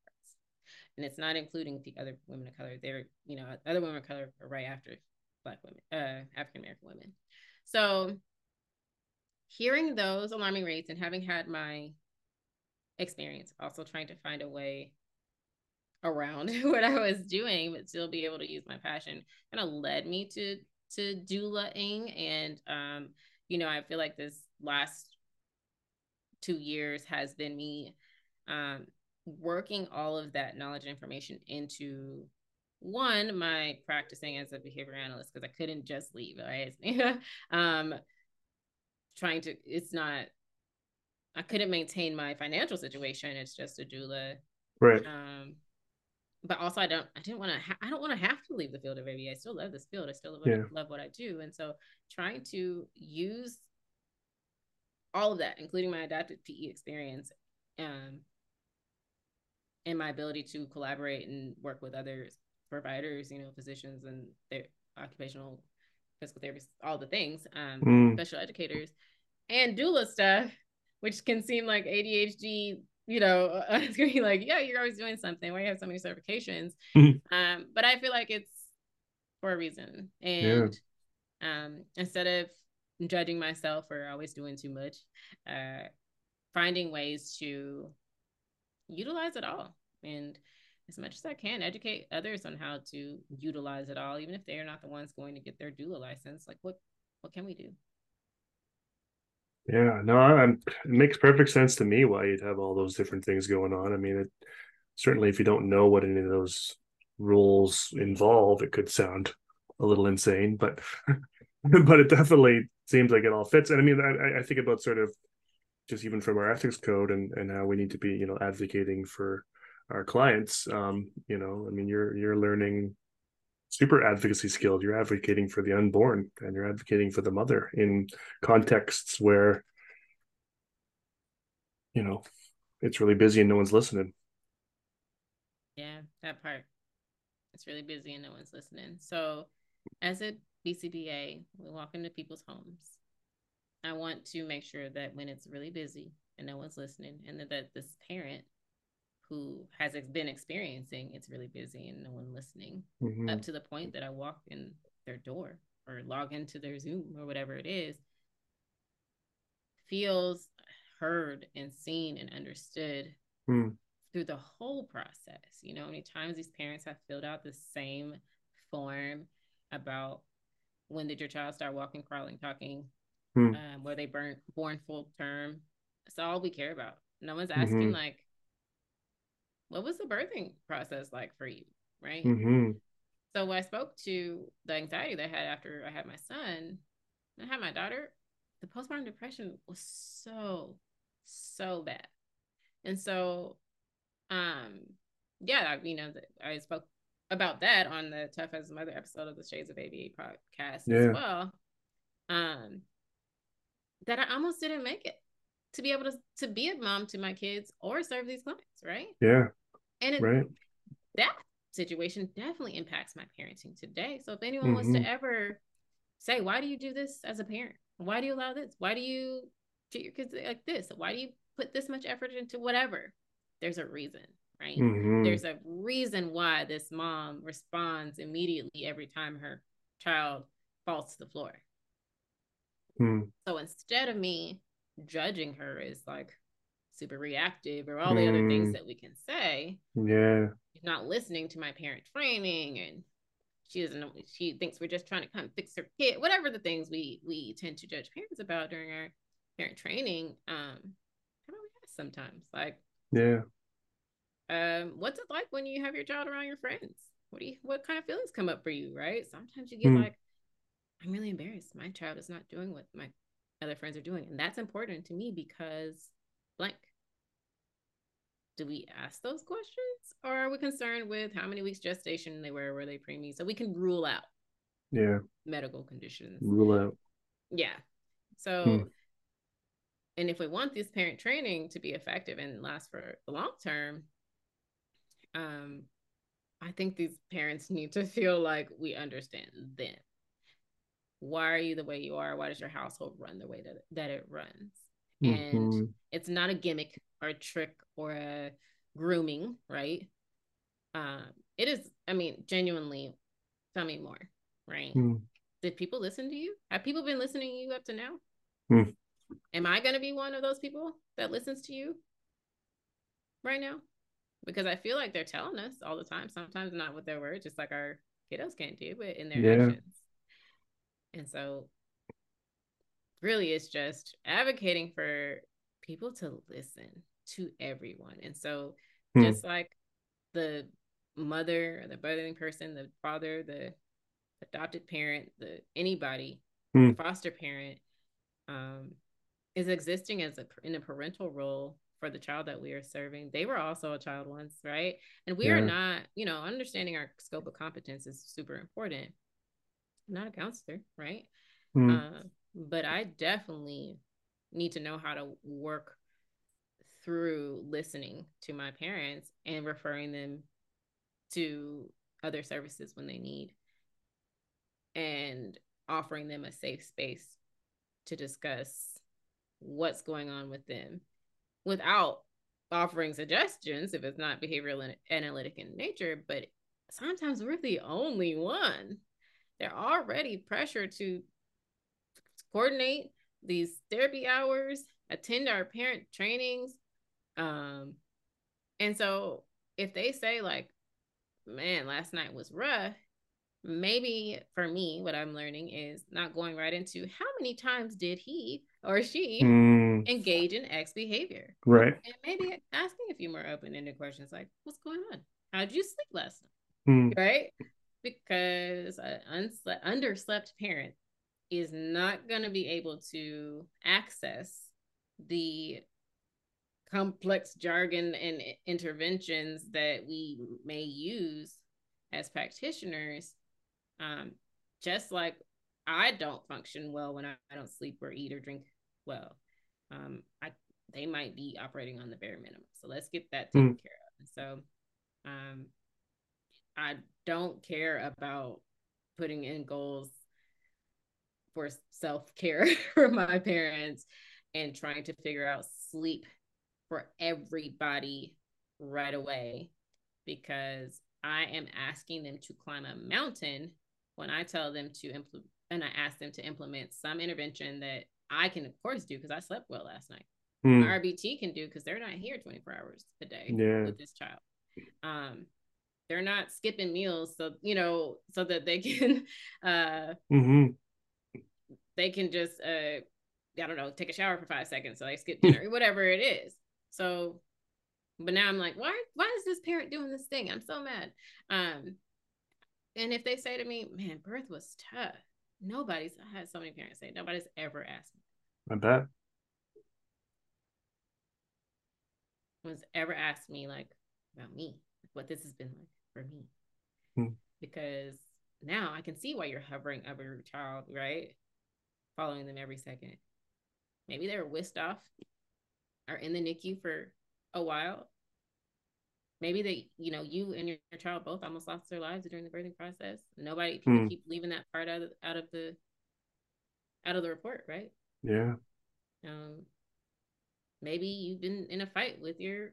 B: And it's not including the other women of color. They're, you know, other women of color are right after Black women, uh, African American women. So hearing those alarming rates and having had my experience, also trying to find a way around what I was doing, but still be able to use my passion kind of led me to to doulaing and um, you know, I feel like this last two years has been me um, working all of that knowledge and information into one my practicing as a behavior analyst because i couldn't just leave right? Um trying to it's not i couldn't maintain my financial situation. It's just a doula
A: right.
B: um but also i don't i didn't want to ha- i don't want to have to leave the field of ABA. i still love this field i still love,
A: Yeah.
B: love what i do and so trying to use all of that including my adaptive pe experience um and my ability to collaborate and work with other providers you know physicians and their occupational physical therapists all the things um
A: Mm.
B: special educators and doula stuff which can seem like adhd you know it's gonna be like yeah you're always doing something. Why you have so many certifications?
A: Mhm.
B: um but i feel like it's for a reason. And um instead of judging myself for always doing too much uh finding ways to utilize it all and as much as i can educate others on how to utilize it all even if they're not the ones going to get their doula license like what what can we do
A: Yeah, no, I'm, it makes perfect sense to me why you'd have all those different things going on. I mean, it certainly if you don't know what any of those rules involve, it could sound a little insane, but but it definitely seems like it all fits. And I mean, I, I think about sort of just even from our ethics code and and how we need to be, you know, advocating for our clients. Um, you know, I mean, you're you're learning super advocacy skills. You're advocating for the unborn and you're advocating for the mother in contexts where you know it's really busy and no one's listening.
B: yeah that part it's really busy and no one's listening so as a bcba we walk into people's homes i want to make sure that when it's really busy and no one's listening and that, that this parent who has been experiencing it's really busy and no one listening
A: Mhm.
B: up to the point that I walk in their door or log into their Zoom or whatever it is, feels heard and seen and understood
A: Hmm.
B: through the whole process. You know, many times these parents have filled out the same form about when did your child start walking, crawling, talking,
A: Hmm.
B: um, were they burn, born full term? That's all we care about. No one's asking
A: Mhm.
B: like, what was the birthing process like for you, right?
A: Mhm.
B: So when I spoke to the anxiety that I had after I had my son, and I had my daughter, the postpartum depression was so, so bad. And so, um, yeah, I, you know, I spoke about that on the Tough as a Mother episode of the Shades of ABA podcast
A: Yeah.
B: as well. Um, that I almost didn't make it to be able to to be a mom to my kids or serve these clients, right?
A: Yeah,
B: And it,
A: right.
B: that situation definitely impacts my parenting today. So if anyone wants
A: Mhm.
B: to ever say, why do you do this as a parent? Why do you allow this? Why do you treat your kids like this? Why do you put this much effort into whatever? There's a reason, right?
A: Mhm.
B: There's a reason why this mom responds immediately every time her child falls to the floor.
A: Hmm.
B: So instead of me judging her as like super reactive or all the other things
A: Mm.
B: that we can say,
A: Yeah.
B: she's not listening to my parent training and she doesn't know she thinks we're just trying to kind of fix her kid whatever the things we we tend to judge parents about during our parent training um how about we ask sometimes like
A: Yeah.
B: um what's it like when you have your child around your friends what do you what kind of feelings come up for you right sometimes you get
A: Hmm.
B: like i'm really embarrassed my child is not doing what my other friends are doing and that's important to me because blank. Do we ask those questions or are we concerned with how many weeks gestation they were were they preemie? So we can rule out
A: Yeah.
B: medical conditions.
A: Rule out.
B: yeah. So
A: Hmm.
B: and if we want this parent training to be effective and last for the long term um i think these parents need to feel like we understand them. Why are you the way you are? Why does your household run the way that, that it runs and
A: Mhm.
B: it's not a gimmick or a trick or a grooming right um it is i mean genuinely tell me more right
A: Hmm.
B: did people listen to you have people been listening to you up to now
A: Hmm.
B: am i going to be one of those people that listens to you right now because i feel like they're telling us all the time sometimes not with their words just like our kiddos can't do but in their
A: Yeah.
B: actions and so really it's just advocating for people to listen to everyone. And so, hmm. just like the mother, or the birthing person, the father, the adopted parent, the anybody, hmm. the foster parent, um, is existing as a in a parental role for the child that we are serving. They were also a child once, right? And we yeah. are not, you know, understanding our scope of competence is super important. I'm not a counselor, right? Uh, but I definitely need to know how to work through listening to my parents and referring them to other services when they need and offering them a safe space to discuss what's going on with them without offering suggestions if it's not behavioral analytic in nature but sometimes we're the only one. They're already pressured to coordinate these therapy hours attend our parent trainings. Um and so if they say like man last night was rough maybe for me what i'm learning is not going right into how many times did he or she mm. engage in x behavior?
A: Right.
B: And maybe asking a few more open-ended questions like what's going on? How did you sleep last night? Mm. right? Because an unsle- underslept parent is not going to be able to access the complex jargon and interventions that we may use as practitioners um, just like I don't function well when I, I don't sleep or eat or drink well. Um, I they might be operating on the bare minimum. So let's get that taken mm. care of. So um, I don't care about putting in goals for self care for my parents and trying to figure out sleep for everybody right away because I am asking them to climb a mountain when I tell them to implement and I ask them to implement some intervention that I can of course do because I slept well last night. Hmm. RBT can do because they're not here 24 hours a day yeah. with this child. Um, they're not skipping meals so you know so that they can uh mm-hmm. They can just uh I don't know take a shower for five seconds so they skip dinner whatever it is. So but now I'm like, why why is this parent doing this thing? I'm so mad. Um and if they say to me, man, birth was tough, nobody's, I had so many parents say, nobody's ever asked me.
A: I bet.
B: Was ever asked me like about me, what this has been like for me. Hmm. Because now I can see why you're hovering over your child, right? Following them every second. Maybe they were whisked off or in the NICU for a while maybe they you know you and your, your, child both almost lost their lives during the birthing process nobody people hmm. keep leaving that part out of out of the out of the report right
A: yeah
B: um maybe you've been in a fight with your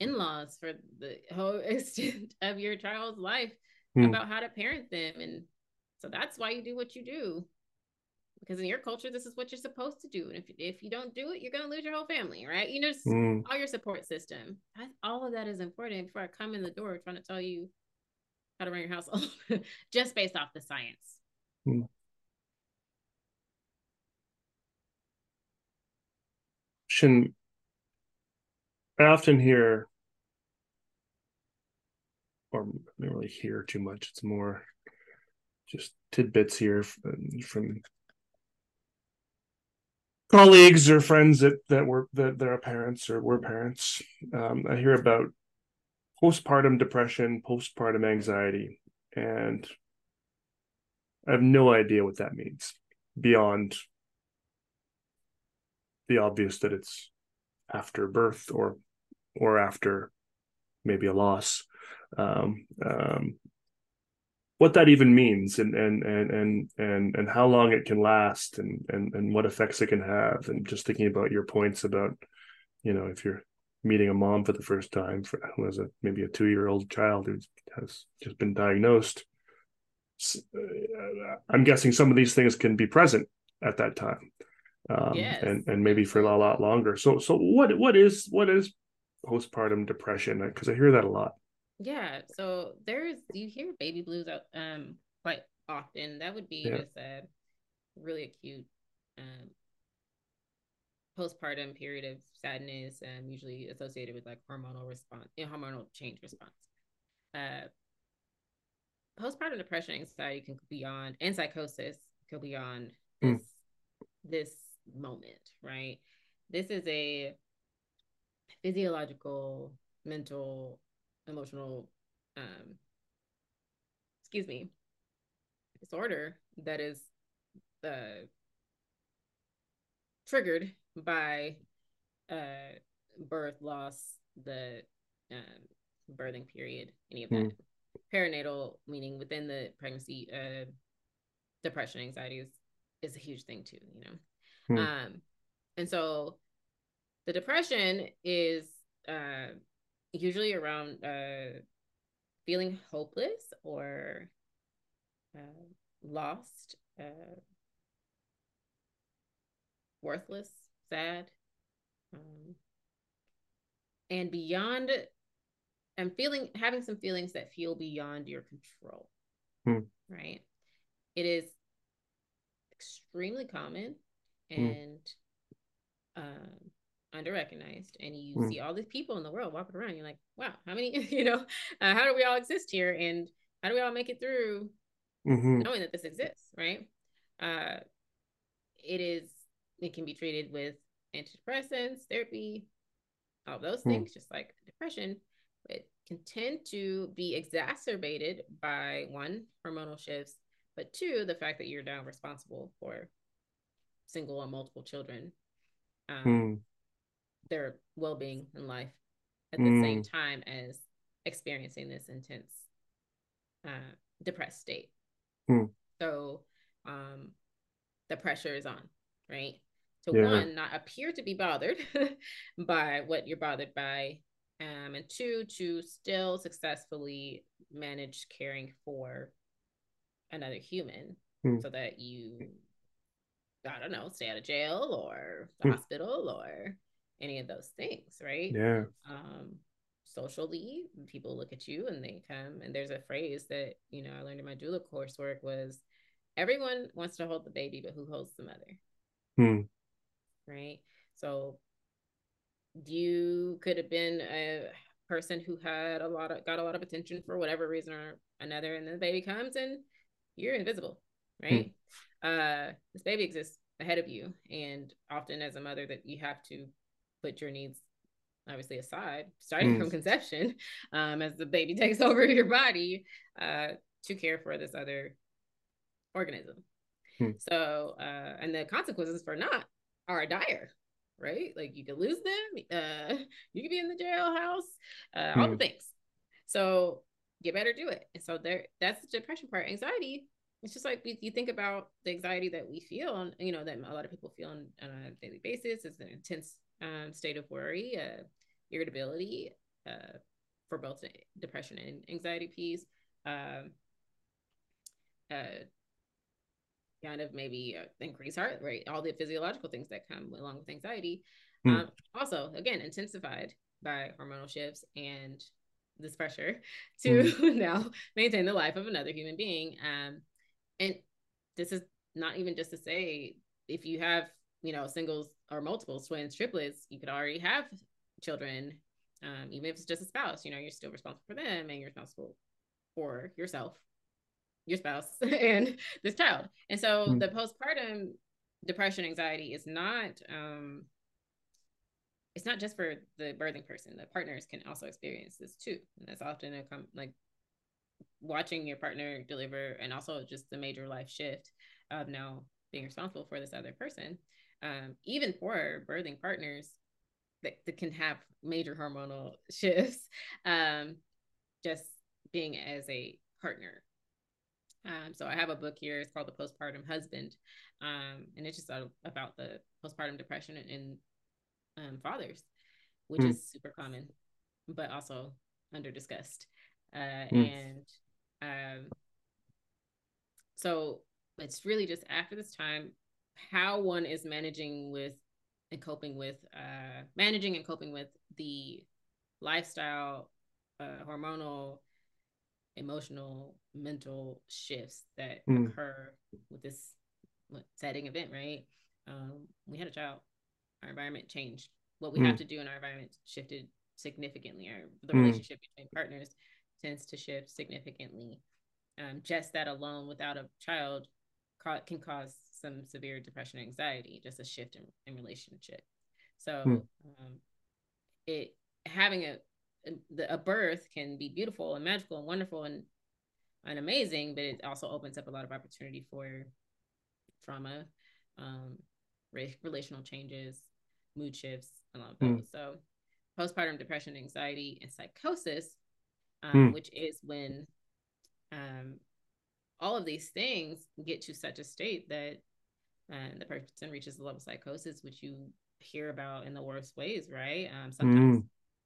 B: in-laws for the whole extent of your child's life hmm. about how to parent them and so that's why you do what you do because in your culture this is what you're supposed to do and if, if you don't do it you're going to lose your whole family right you know mm. all your support system I, all of that is important before i come in the door trying to tell you how to run your household just based off the science mm.
A: Shin, I often hear, or I don't really hear too much. It's more just tidbits here from colleagues or friends that that were that, are parents or were parents. Um, I hear about postpartum depression, postpartum anxiety, and I have no idea what that means beyond the obvious that it's after birth or or after maybe a loss. Um, um, what that even means and and and and and and how long it can last and and and what effects it can have. And just thinking about your points about you know if you're meeting a mom for the first time for, who has a maybe a two year old child who has just been diagnosed uh, i'm guessing some of these things can be present at that time um, yes. and and maybe for a lot longer. So so what what is what is postpartum depression? Because i hear that a lot
B: yeah. So there's you hear baby blues um quite often. That would be yeah. just a really acute um, postpartum period of sadness, um, usually associated with like hormonal response, hormonal change response. Uh, postpartum depression, anxiety can go beyond, and psychosis go beyond this mm. this moment, right? This is a physiological, mental, emotional, um, excuse me, disorder that is uh, triggered by uh, birth, loss, the um, birthing period, any of that. Mm. Perinatal, meaning within the pregnancy, uh, depression, anxiety is, is a huge thing too, you know. Mm. Um, and so the depression is uh, usually around uh, feeling hopeless or uh, lost, uh, worthless, sad, um, and beyond. I'm feeling having some feelings that feel beyond your control. Hmm. Right. It is extremely common hmm. and um, under recognized and you mm. see all these people in the world walking around you're like wow how many you know uh, how do we all exist here and how do we all make it through mm-hmm. knowing that this exists right uh it is it can be treated with antidepressants therapy all those mm. things just like depression it can tend to be exacerbated by one hormonal shifts but two the fact that you're now responsible for single or multiple children um, mm their well-being in life at the mm. same time as experiencing this intense uh, depressed state mm. so um, the pressure is on right to yeah. one not appear to be bothered by what you're bothered by um, and two to still successfully manage caring for another human mm. so that you i don't know stay out of jail or the mm. hospital or any of those things, right?
A: Yeah.
B: Um, socially, people look at you and they come, and there's a phrase that you know I learned in my doula coursework was, "Everyone wants to hold the baby, but who holds the mother?" Hmm. Right. So, you could have been a person who had a lot of got a lot of attention for whatever reason or another, and then the baby comes and you're invisible, right? Hmm. Uh, this baby exists ahead of you, and often as a mother, that you have to put your needs obviously aside, starting mm. from conception, um, as the baby takes over your body, uh, to care for this other organism. Mm. So, uh, and the consequences for not are dire, right? Like you could lose them, uh, you could be in the jailhouse, uh, all the hmm. things. So you better do it. And so there, that's the depression part. Anxiety, it's just like you think about the anxiety that we feel, and you know that a lot of people feel on, on a daily basis. It's an intense um, state of worry, uh, irritability uh, for both depression and anxiety piece. Um, uh, kind of maybe uh, increase heart rate, all the physiological things that come along with anxiety. Mm. Um, also, again, intensified by hormonal shifts and this pressure to mm. now maintain the life of another human being. Um, and this is not even just to say if you have you know, singles or multiples, twins, triplets, you could already have children. Um, even if it's just a spouse, you know, you're still responsible for them and you're responsible for yourself, your spouse, and this child. And so mm-hmm. the postpartum depression, anxiety is not um it's not just for the birthing person. The partners can also experience this too. And that's often a com- like watching your partner deliver and also just the major life shift of now being responsible for this other person um, even for birthing partners that, that can have major hormonal shifts, um, just being as a partner. Um, so I have a book here. It's called The Postpartum Husband, um, and it's just about the postpartum depression in um, fathers, which mm. is super common, but also under discussed. Uh, mm. And um, so it's really just after this time how one is managing with and coping with uh, managing and coping with the lifestyle, uh, hormonal, emotional, mental shifts that mm. occur with this setting event, right? um, we had a child, our environment changed. What we
A: Mm.
B: have to do in our environment shifted significantly. Our the
A: Mm.
B: relationship between partners tends to shift significantly. Um, just that alone, without a child, ca- can cause some severe depression and anxiety. Just a shift in, in relationship. So,
A: Mm.
B: um, it having a the, a birth can be beautiful and magical and wonderful and and amazing, but it also opens up a lot of opportunity for trauma, um, re- relational changes, mood shifts, a lot of
A: Hmm.
B: those. So, postpartum depression, anxiety, and psychosis, um,
A: Hmm.
B: which is when um, all of these things get to such a state that uh, the person reaches the level of psychosis, which you hear about in the worst ways, right? Um, sometimes,
A: Mm.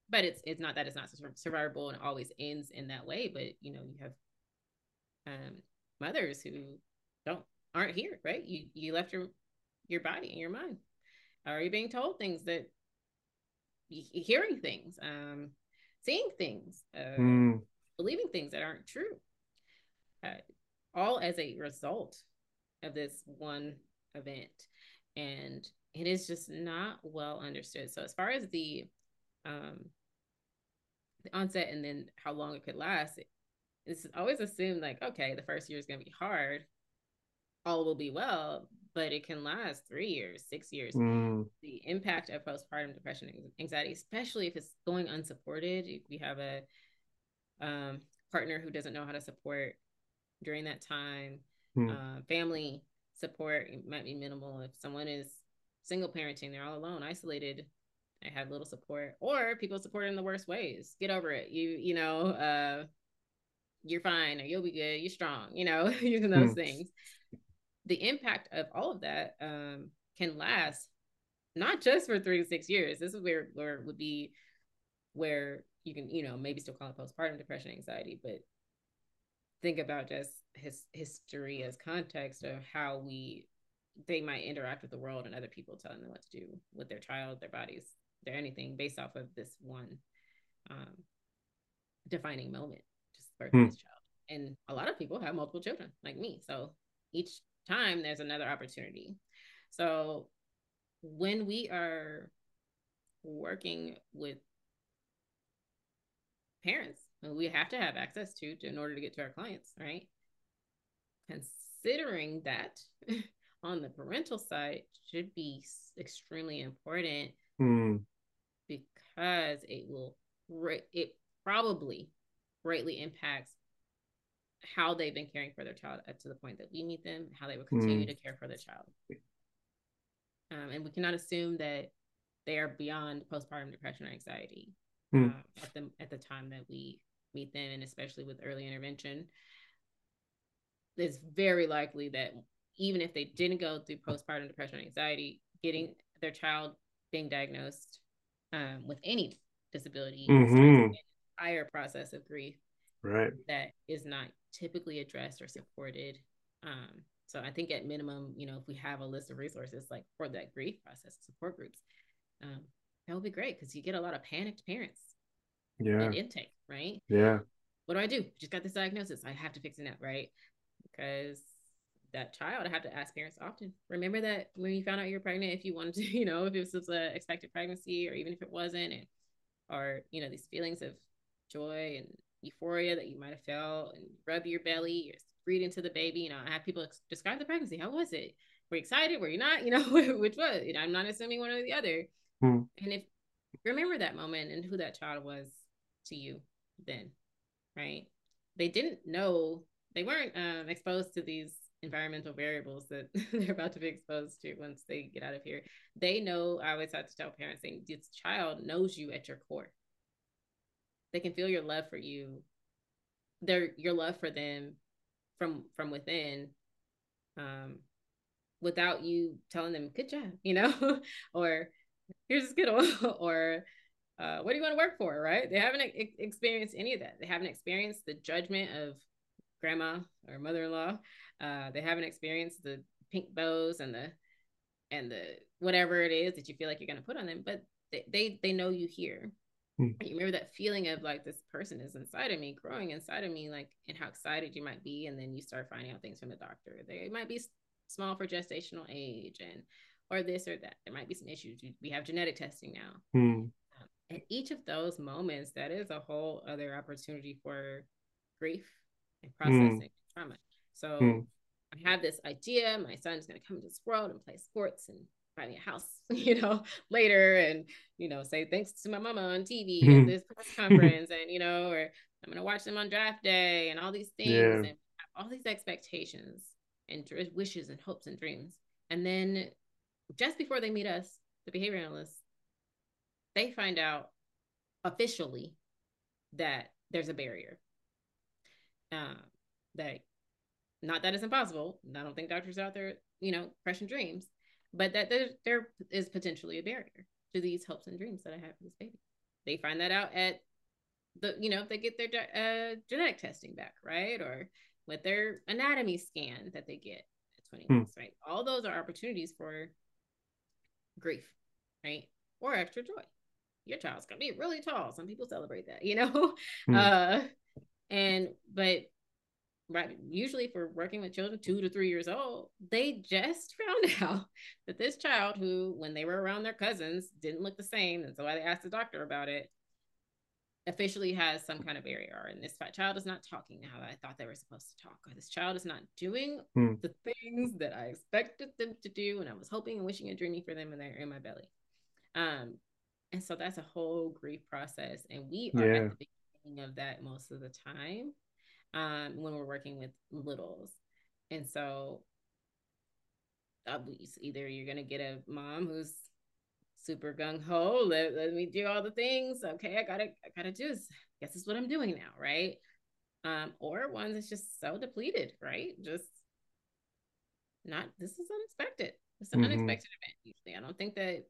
B: but it's it's not that it's not survivable and always ends in that way. But you know, you have um, mothers who don't aren't here, right? You you left your your body and your mind. Are you being told things that hearing things, um, seeing things, uh,
A: Mm.
B: believing things that aren't true, uh, all as a result of this one event, and it is just not well understood. So as far as the um, the onset and then how long it could last, it's always assumed like okay, the first year is going to be hard, all will be well, but it can last three years, six years
A: Mm.
B: the impact of postpartum depression and anxiety, especially if it's going unsupported. If we have a um, partner who doesn't know how to support during that time,
A: Hmm.
B: uh, family support might be minimal. If someone is single parenting, they're all alone, isolated. I have little support, or people support in the worst ways. Get over it. You you know, uh, you're fine, or you'll be good. You're strong. You know, using those
A: Hmm.
B: things. The impact of all of that um, can last not just for three to six years. This is where where it would be where you can you know maybe still call it postpartum depression anxiety, but think about just his history as context of how we they might interact with the world and other people telling them what to do with their child, their bodies, their anything based off of this one um, defining moment, just birth
A: Hmm.
B: this child. And a lot of people have multiple children, like me. So each time there's another opportunity. So when we are working with parents, we have to have access to, to in order to get to our clients, right? Considering that on the parental side should be extremely important
A: Mm.
B: because it will it probably greatly impacts how they've been caring for their child up to the point that we meet them, how they will continue
A: Mm.
B: to care for their child. Um, and we cannot assume that they are beyond postpartum depression or anxiety
A: Mm.
B: uh, at the at the time that we meet them, and especially with early intervention. It's very likely that even if they didn't go through postpartum depression or anxiety, getting their child being diagnosed um, with any disability
A: Mhm.
B: an entire process of grief
A: Right.
B: that is not typically addressed or supported. Um, so I think at minimum, you know, if we have a list of resources like for that grief process, support groups, um, that would be great because you get a lot of panicked parents
A: Yeah.
B: intake, right?
A: Yeah.
B: What do I do? Just got this diagnosis. I have to fix it now, right? Because that child, I have to ask parents often. Remember that when you found out you were pregnant, if you wanted to, you know, if it was an expected pregnancy or even if it wasn't, and or you know, these feelings of joy and euphoria that you might have felt and rub your belly, you're breathing to the baby. You know, I have people ex- describe the pregnancy. How was it? Were you excited? Were you not? You know, which was? You know, I'm not assuming one or the other.
A: Hmm.
B: And if remember that moment and who that child was to you then, right? They didn't know they weren't um, exposed to these environmental variables that they're about to be exposed to once they get out of here. They know. I always have to tell parents, saying this child knows you at your core. They can feel your love for you, their your love for them from from within, um, without you telling them good job, you know, or here's a skittle, or uh, what do you want to work for, right? They haven't ex- experienced any of that. They haven't experienced the judgment of grandma or mother-in-law. Uh, they haven't experienced the pink bows and the and the whatever it is that you feel like you're going to put on them, but they they, they know you here.
A: Hmm.
B: You remember that feeling of like this person is inside of me, growing inside of me, like and how excited you might be, and then you start finding out things from the doctor. They might be small for gestational age, and or this or that. There might be some issues. We have genetic testing now.
A: Hmm.
B: Um, at each of those moments, that is a whole other opportunity for grief and processing trauma. So
A: Hmm.
B: I have this idea. My son's going to come into this world and play sports and buy me a house, you know, later and, you know, say thanks to my mama on TV
A: Mhm.
B: at this press conference and, you know, or I'm going to watch them on draft day and all these things
A: Yeah.
B: and have all these expectations and wishes and hopes and dreams. And then just before they meet us, the behavior analysts, they find out officially that there's a barrier. Uh, that not that it's impossible. I don't think doctors out there, you know, crushing dreams, but that there, there is potentially a barrier to these hopes and dreams that I have for this baby. They find that out at the, you know, if they get their uh, genetic testing back, right? Or with their anatomy scan that they get at 20
A: Hmm.
B: months, right? All those are opportunities for grief, right? Or extra joy. Your child's gonna be really tall. Some people celebrate that, you know?
A: Hmm.
B: Uh and but right usually for working with children two to three years old, they just found out that this child who, when they were around their cousins, didn't look the same, and so why they asked the doctor about it, officially has some kind of barrier, and this child is not talking how I thought they were supposed to talk, or this child is not doing
A: Hmm.
B: the things that I expected them to do, and I was hoping and wishing and dreaming for them, and they're in my belly. Um, and so that's a whole grief process, and we are
A: Yeah.
B: at the beginning of that most of the time um, when we're working with littles. And so either you're going to get a mom who's super gung ho, let, let me do all the things. Okay, I got to, I got to do this. Guess this is what I'm doing now, right? Um, or one that's just so depleted, right? Just not, this is unexpected. It's an
A: Mhm.
B: unexpected event usually. I don't think that,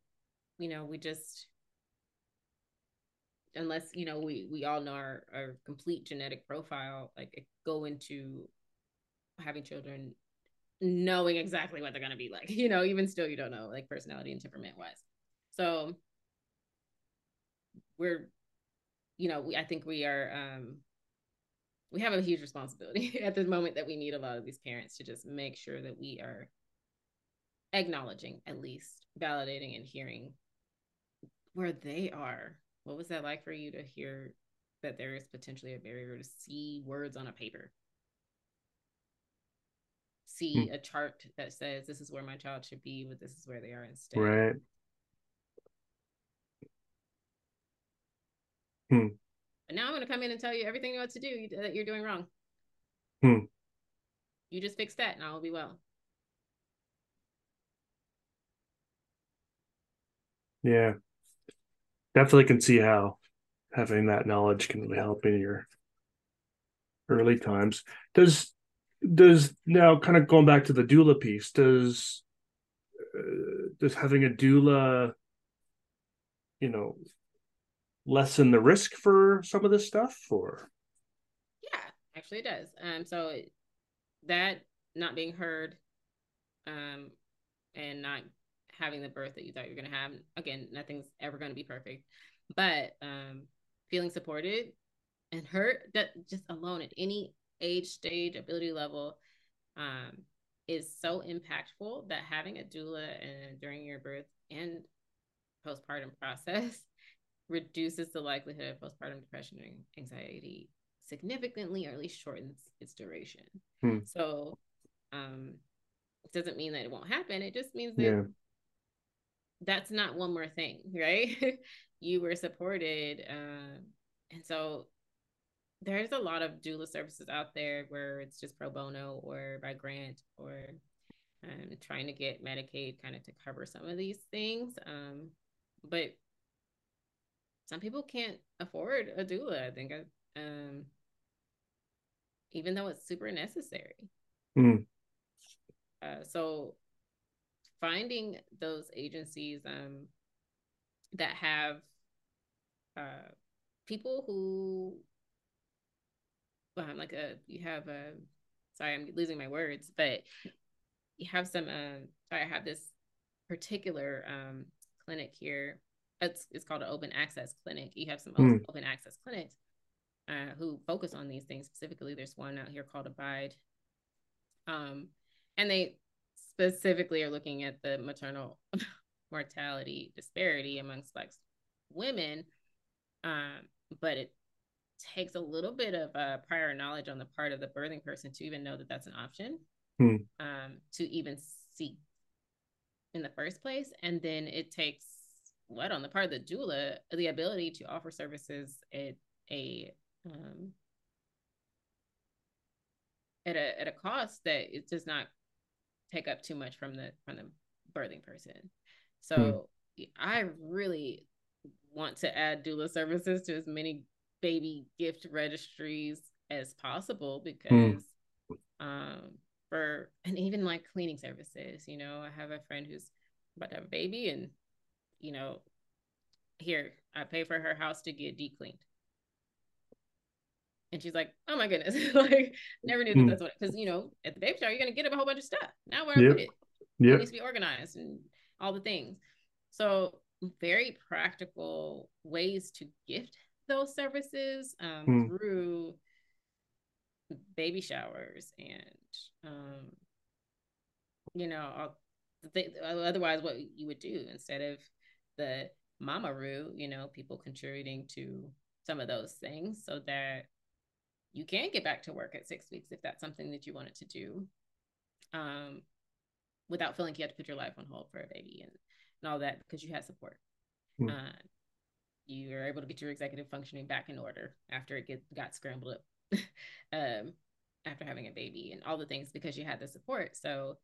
B: you know, we just, unless you know we we all know our, our complete genetic profile like go into having children knowing exactly what they're going to be like you know even still you don't know like personality and temperament wise. So we're you know we, i think we are um we have a huge responsibility at the moment that we need a lot of these parents to just make sure that we are acknowledging at least validating and hearing where they are what was that like for you to hear that there is potentially a barrier to see words on a paper see
A: Hmm.
B: a chart that says this is where my child should be but this is where they are instead
A: Right. Hmm.
B: but now i'm going to come in and tell you everything you know what to do that you're doing wrong
A: Hmm.
B: you just fix that and i'll be well
A: Yeah. Definitely can see how having that knowledge can really help in your early times. Does does now kind of going back to the doula piece, does uh, does having a doula you know lessen the risk for some of this stuff or
B: Yeah, actually it does. Um, so that not being heard, um, and not having the birth that you thought you were gonna have. Again, nothing's ever gonna be perfect, but um, feeling supported and heard that just alone at any age, stage, ability level, um, is so impactful that having a doula and during your birth and postpartum process reduces the likelihood of postpartum depression and anxiety significantly or at least shortens its duration.
A: Hmm.
B: So um it doesn't mean that it won't happen. It just means that
A: yeah
B: that's not one more thing, right? you were supported. Um and so there's a lot of doula services out there where it's just pro bono or by grant or um, trying to get Medicaid kind of to cover some of these things. Um, but some people can't afford a doula. I think, um, even though it's super necessary.
A: Hmm.
B: Uh, so finding those agencies um, that have uh, people who um, like a you have a sorry I'm losing my words, but you have some um sorry I have this particular um clinic here. It's it's called an open access clinic. You have some
A: Hmm.
B: open access clinics uh, who focus on these things specifically. There's one out here called Abide, um, and they specifically are looking at the maternal mortality disparity amongst Black women, um, but it takes a little bit of uh, prior knowledge on the part of the birthing person to even know that that's an option,
A: hmm.
B: um, to even see in the first place, and then it takes what on the part of the doula the ability to offer services at a um, at a at a cost that it does not take up too much from the from the birthing person. So hmm. I really want to add doula services to as many baby gift registries as possible hmm. because um for and even like cleaning services, you know, I have a friend who's about to have a baby and you know, here, I pay for her house to get deep cleaned. And she's like, "Oh my goodness!" like, never knew that mm. that's what. Because you know, at the baby shower, you're gonna get a whole bunch of stuff. Now where yep. I put it, yep. it needs to be organized and all the things. So very practical ways to gift those services um, mm. through baby showers and um, you know th- otherwise what you would do instead of the mamaRoo you know people contributing to some of those things so that you can get back to work at six weeks if that's something that you wanted to do um, without feeling like you have to put your life on hold for a baby and, and all that because you had support mm. uh, you were able to get your executive functioning back in order after it get, got scrambled up um, after having a baby and all the things because you had the support so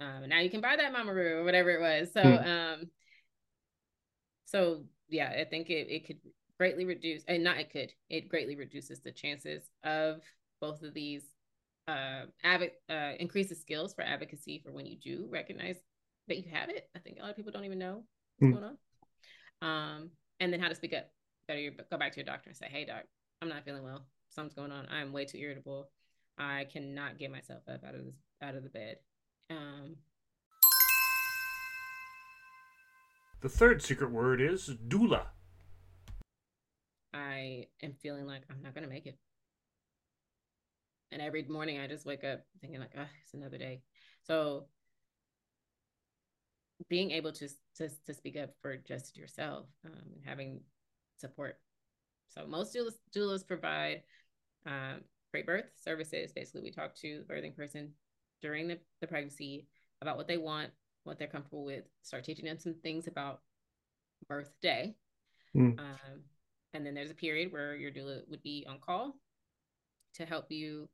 B: um, now you can buy that mamaRoo or whatever it was so mm. um so yeah i think it, it could greatly reduce and not it could it greatly reduces the chances of both of these uh, adv- uh increases skills for advocacy for when you do recognize that you have it. I think a lot of people don't even know what's mm. going on. Um and then how to speak up better you go back to your doctor and say hey doc i'm not feeling well. Something's going on. I'm way too irritable. I cannot get myself up out of this out of the bed. Um
A: the third secret word is doula
B: I am feeling like I'm not going to make it. And every morning I just wake up thinking like, oh, it's another day. So being able to, to, to speak up for just yourself um, and having support. So most doulas, doulas provide um, pre-birth services. Basically, we talk to the birthing person during the, the pregnancy about what they want, what they're comfortable with, start teaching them some things about birth day. Mm. Um, and then there's a period where your doula would be on call to help you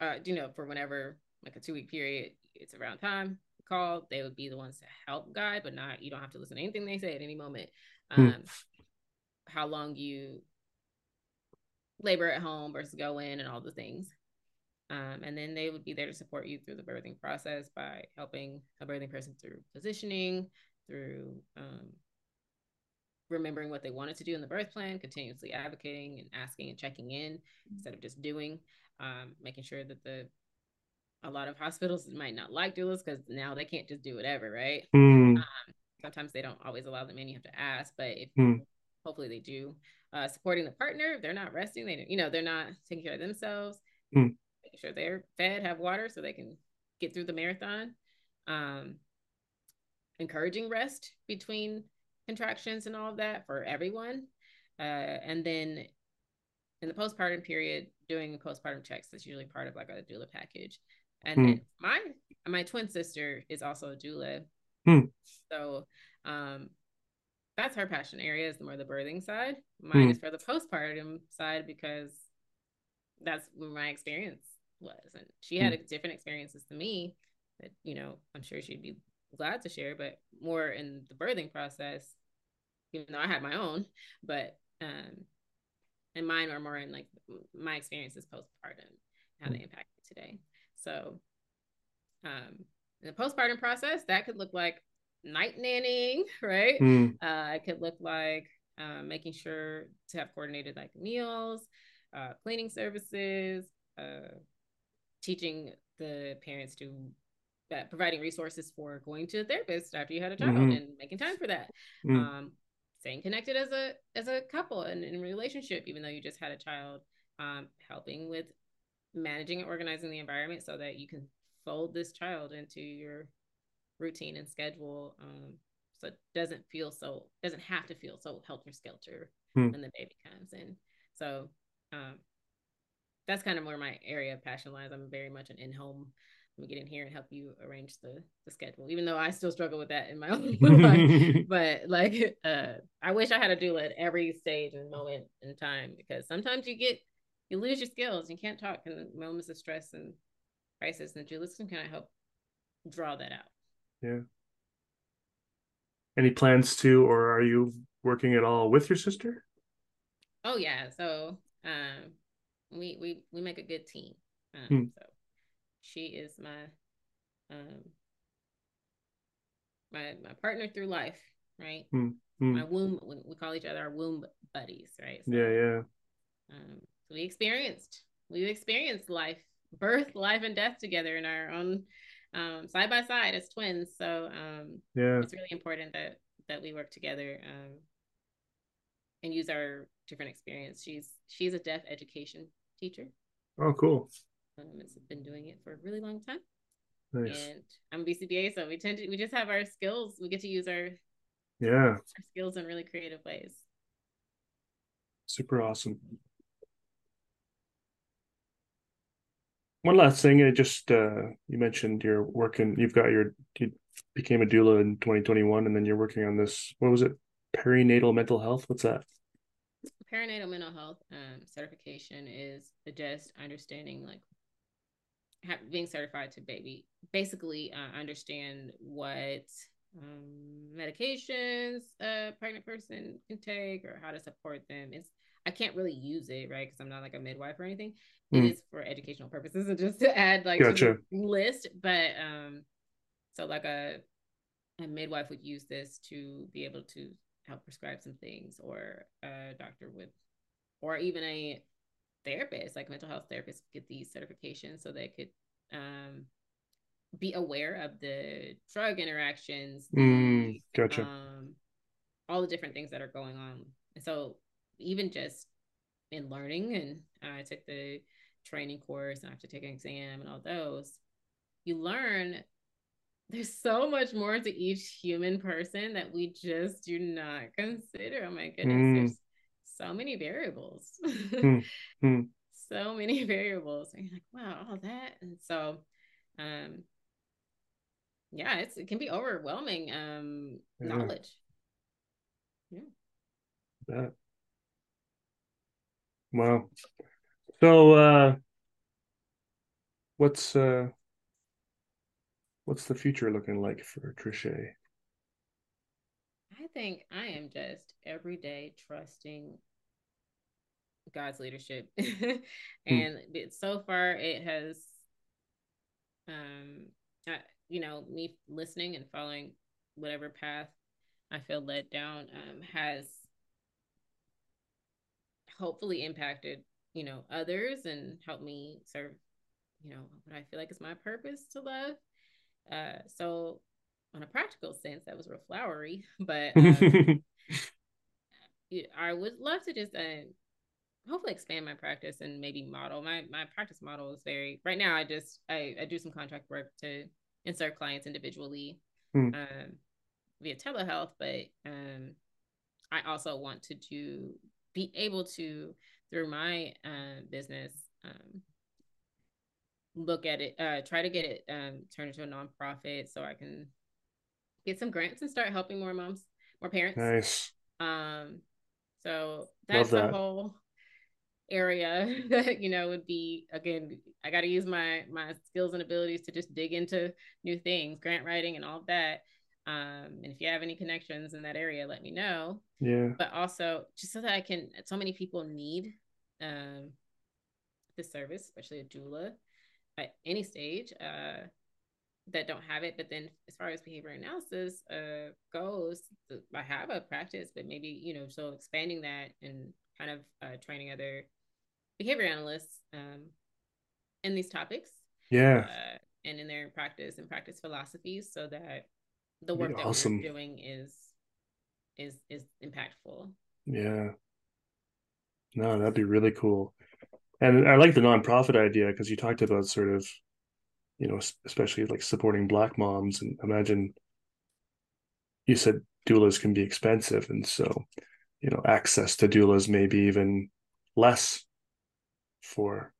B: uh you know for whenever like a two week period it's around time call they would be the ones to help guide but not you don't have to listen to anything they say at any moment hmm. um how long you labor at home versus go in and all the things um, and then they would be there to support you through the birthing process by helping a birthing person through positioning through um, remembering what they wanted to do in the birth plan, continuously advocating and asking and checking in instead of just doing, um, making sure that the a lot of hospitals might not like doulas because now they can't just do whatever, right? Mm. Um, sometimes they don't always allow them in. You have to ask, but if mm. hopefully they do, uh, supporting the partner. If they're not resting, they you know they're not taking care of themselves. Mm. Making sure they're fed, have water, so they can get through the marathon. Um, encouraging rest between contractions and all of that for everyone. Uh, and then in the postpartum period, doing postpartum checks is usually part of like a doula package. And hmm. then my my twin sister is also a doula. Hmm. So um that's her passion area is the more the birthing side. Mine hmm. is for the postpartum side because that's where my experience was. And she had hmm. different experiences to me that, you know, I'm sure she'd be glad to share, but more in the birthing process, even though I had my own, but um, and mine are more in like my experiences postpartum, how they impact me today. So, um, in the postpartum process, that could look like night nannying, right? Mm. Uh, it could look like uh, making sure to have coordinated like meals, uh, cleaning services, uh, teaching the parents to uh, providing resources for going to a therapist after you had a child mm-hmm. and making time for that. Mm. Um, staying connected as a as a couple and in relationship, even though you just had a child. Um, helping with managing and organizing the environment so that you can fold this child into your routine and schedule. Um, so it doesn't feel so doesn't have to feel so helter skelter hmm. when the baby comes in. So um, that's kind of where my area of passion lies. I'm very much an in-home. Let me get in here and help you arrange the the schedule, even though I still struggle with that in my own life. But like, uh, I wish I had a doula at every stage and moment in time because sometimes you get you lose your skills. You can't talk in moments of stress and crisis, and doulas can kind of help draw that out.
A: Yeah. Any plans to, or are you working at all with your sister?
B: Oh yeah. So um, we we we make a good team. Um, hmm. So she is my um my my partner through life, right? Hmm. Hmm. My womb. We call each other our womb buddies, right?
A: So, yeah, yeah.
B: Um, so we experienced we've experienced life, birth, life, and death together in our own um, side by side as twins. So um,
A: yeah,
B: it's really important that that we work together um, and use our different experience. She's she's a deaf education teacher.
A: Oh, cool.
B: Um, has been doing it for a really long time.
A: Nice.
B: And I'm a BCBA, so we tend to we just have our skills. We get to use our
A: yeah
B: our skills in really creative ways.
A: Super awesome. one last thing, I just uh, you mentioned you're working. You've got your you became a doula in 2021, and then you're working on this. What was it? Perinatal mental health. What's that?
B: Perinatal mental health um, certification is just understanding like being certified to baby basically uh, understand what um, medications a pregnant person can take or how to support them. It's I can't really use it, right? Because I'm not like a midwife or anything. It mm. is for educational purposes and just to add like
A: gotcha. to
B: list. But um, so like a a midwife would use this to be able to help prescribe some things, or a doctor would, or even a therapist, like mental health therapists, get these certifications so they could um be aware of the drug interactions,
A: mm, gotcha.
B: Um, all the different things that are going on. And so even just in learning, and I took the training course and I have to take an exam and all those, you learn there's so much more to each human person that we just do not consider. Oh my goodness, mm. there's so many variables. mm. Mm. So many variables. And you're like, wow, all that. And so um yeah, it's it can be overwhelming um yeah. knowledge. Yeah.
A: That Wow. So uh what's uh what's the future looking like for Treichae?
B: I think I am just every day trusting God's leadership. and hmm. so far it has um I, you know, me listening and following whatever path I feel led down um has hopefully impacted you know others and helped me serve you know what i feel like is my purpose to love uh so on a practical sense that was real flowery but um, i would love to just uh, hopefully expand my practice and maybe model my my practice model is very right now i just i, I do some contract work to insert clients individually mm. um, via telehealth but um i also want to do be able to through my uh, business um, look at it uh, try to get it um, turned into a nonprofit so i can get some grants and start helping more moms more parents
A: nice
B: um so that's that. the whole area that you know would be again i got to use my my skills and abilities to just dig into new things grant writing and all of that um, and if you have any connections in that area, let me know.
A: Yeah.
B: But also just so that I can, so many people need um, this service, especially a doula at any stage uh, that don't have it. But then as far as behavior analysis uh, goes, I have a practice, but maybe, you know, so expanding that and kind of uh, training other behavior analysts um, in these topics.
A: Yeah.
B: Uh, and in their practice and practice philosophies so that the work that awesome. we're doing is is is impactful.
A: Yeah. No, that'd be really cool. And I like the nonprofit idea because you talked about sort of you know, especially like supporting black moms. And imagine you said doulas can be expensive. And so, you know, access to doulas may be even less for,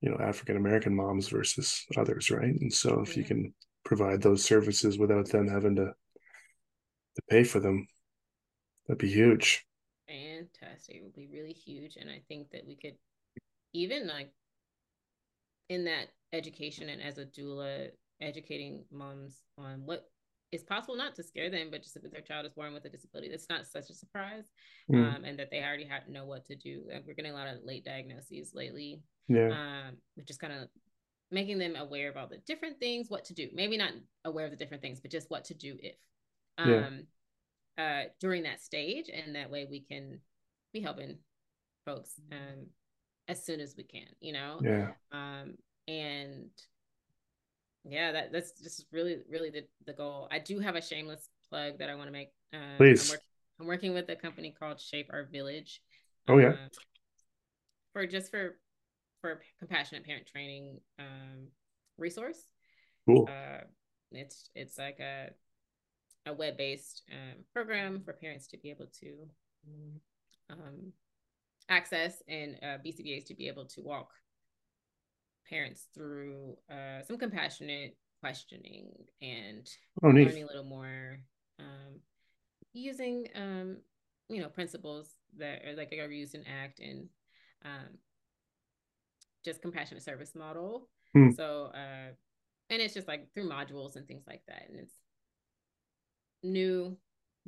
A: you know, African American moms versus others, right? And so if yeah. you can provide those services without them having to to pay for them, that'd be huge.
B: Fantastic. It would be really huge. And I think that we could even like in that education and as a doula educating moms on what is possible not to scare them but just that their child is born with a disability that's not such a surprise mm. um, and that they already have know what to do like we're getting a lot of late diagnoses lately
A: yeah
B: um, just kind of making them aware of all the different things what to do maybe not aware of the different things but just what to do if um yeah. uh during that stage and that way we can be helping folks um as soon as we can, you know?
A: Yeah.
B: Um, and yeah, that that's just really, really the, the goal. I do have a shameless plug that I want to make.
A: Um, Please.
B: I'm, work, I'm, working with a company called Shape Our Village.
A: Oh yeah. Uh,
B: for just for for compassionate parent training um, resource.
A: Cool.
B: Uh, it's it's like a a web based um, program for parents to be able to um, access and uh, BCBAs to be able to walk parents through uh, some compassionate questioning and
A: oh,
B: learning a little more um, using um, you know principles that are like are used in ACT and um, just compassionate service model.
A: Hmm.
B: So uh, and it's just like through modules and things like that, and it's new,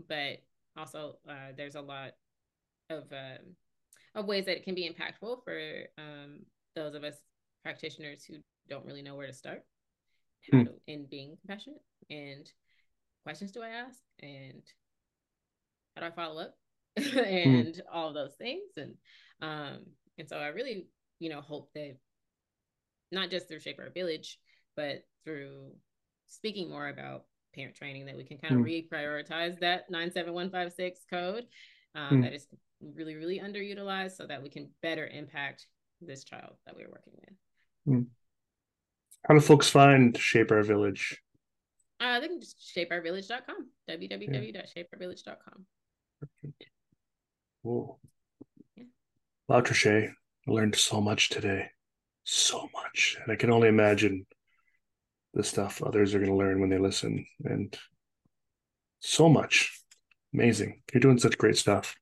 B: but also uh, there's a lot of um, of ways that it can be impactful for um, those of us practitioners who don't really know where to start hmm. in being compassionate and questions do I ask and how do I follow up hmm. and hmm. all of those things and um and so I really you know hope that not just through Shape Our Village but through speaking more about parent training that we can kind of hmm. reprioritize that 97156 code um, that is really, really underutilized so that we can better impact this child that we're working with.
A: Hmm. How do folks find Shape Our Village?
B: Uh, they can just shapeourvillage.com, www.shapeourvillage.com.
A: Perfect. Cool. Yeah. Wow, Treichae, I learned so much today. So much. And I can only imagine the stuff others are going to learn when they listen. And so much. Amazing. You're doing such great stuff.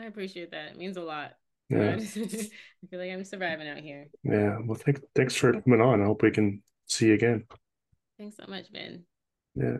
B: I appreciate that. It means a lot.
A: Yeah.
B: I feel like I'm surviving out here.
A: Yeah. Well, thanks. thanks for coming on. I hope we can see you again.
B: Thanks so much, Ben.
A: Yeah.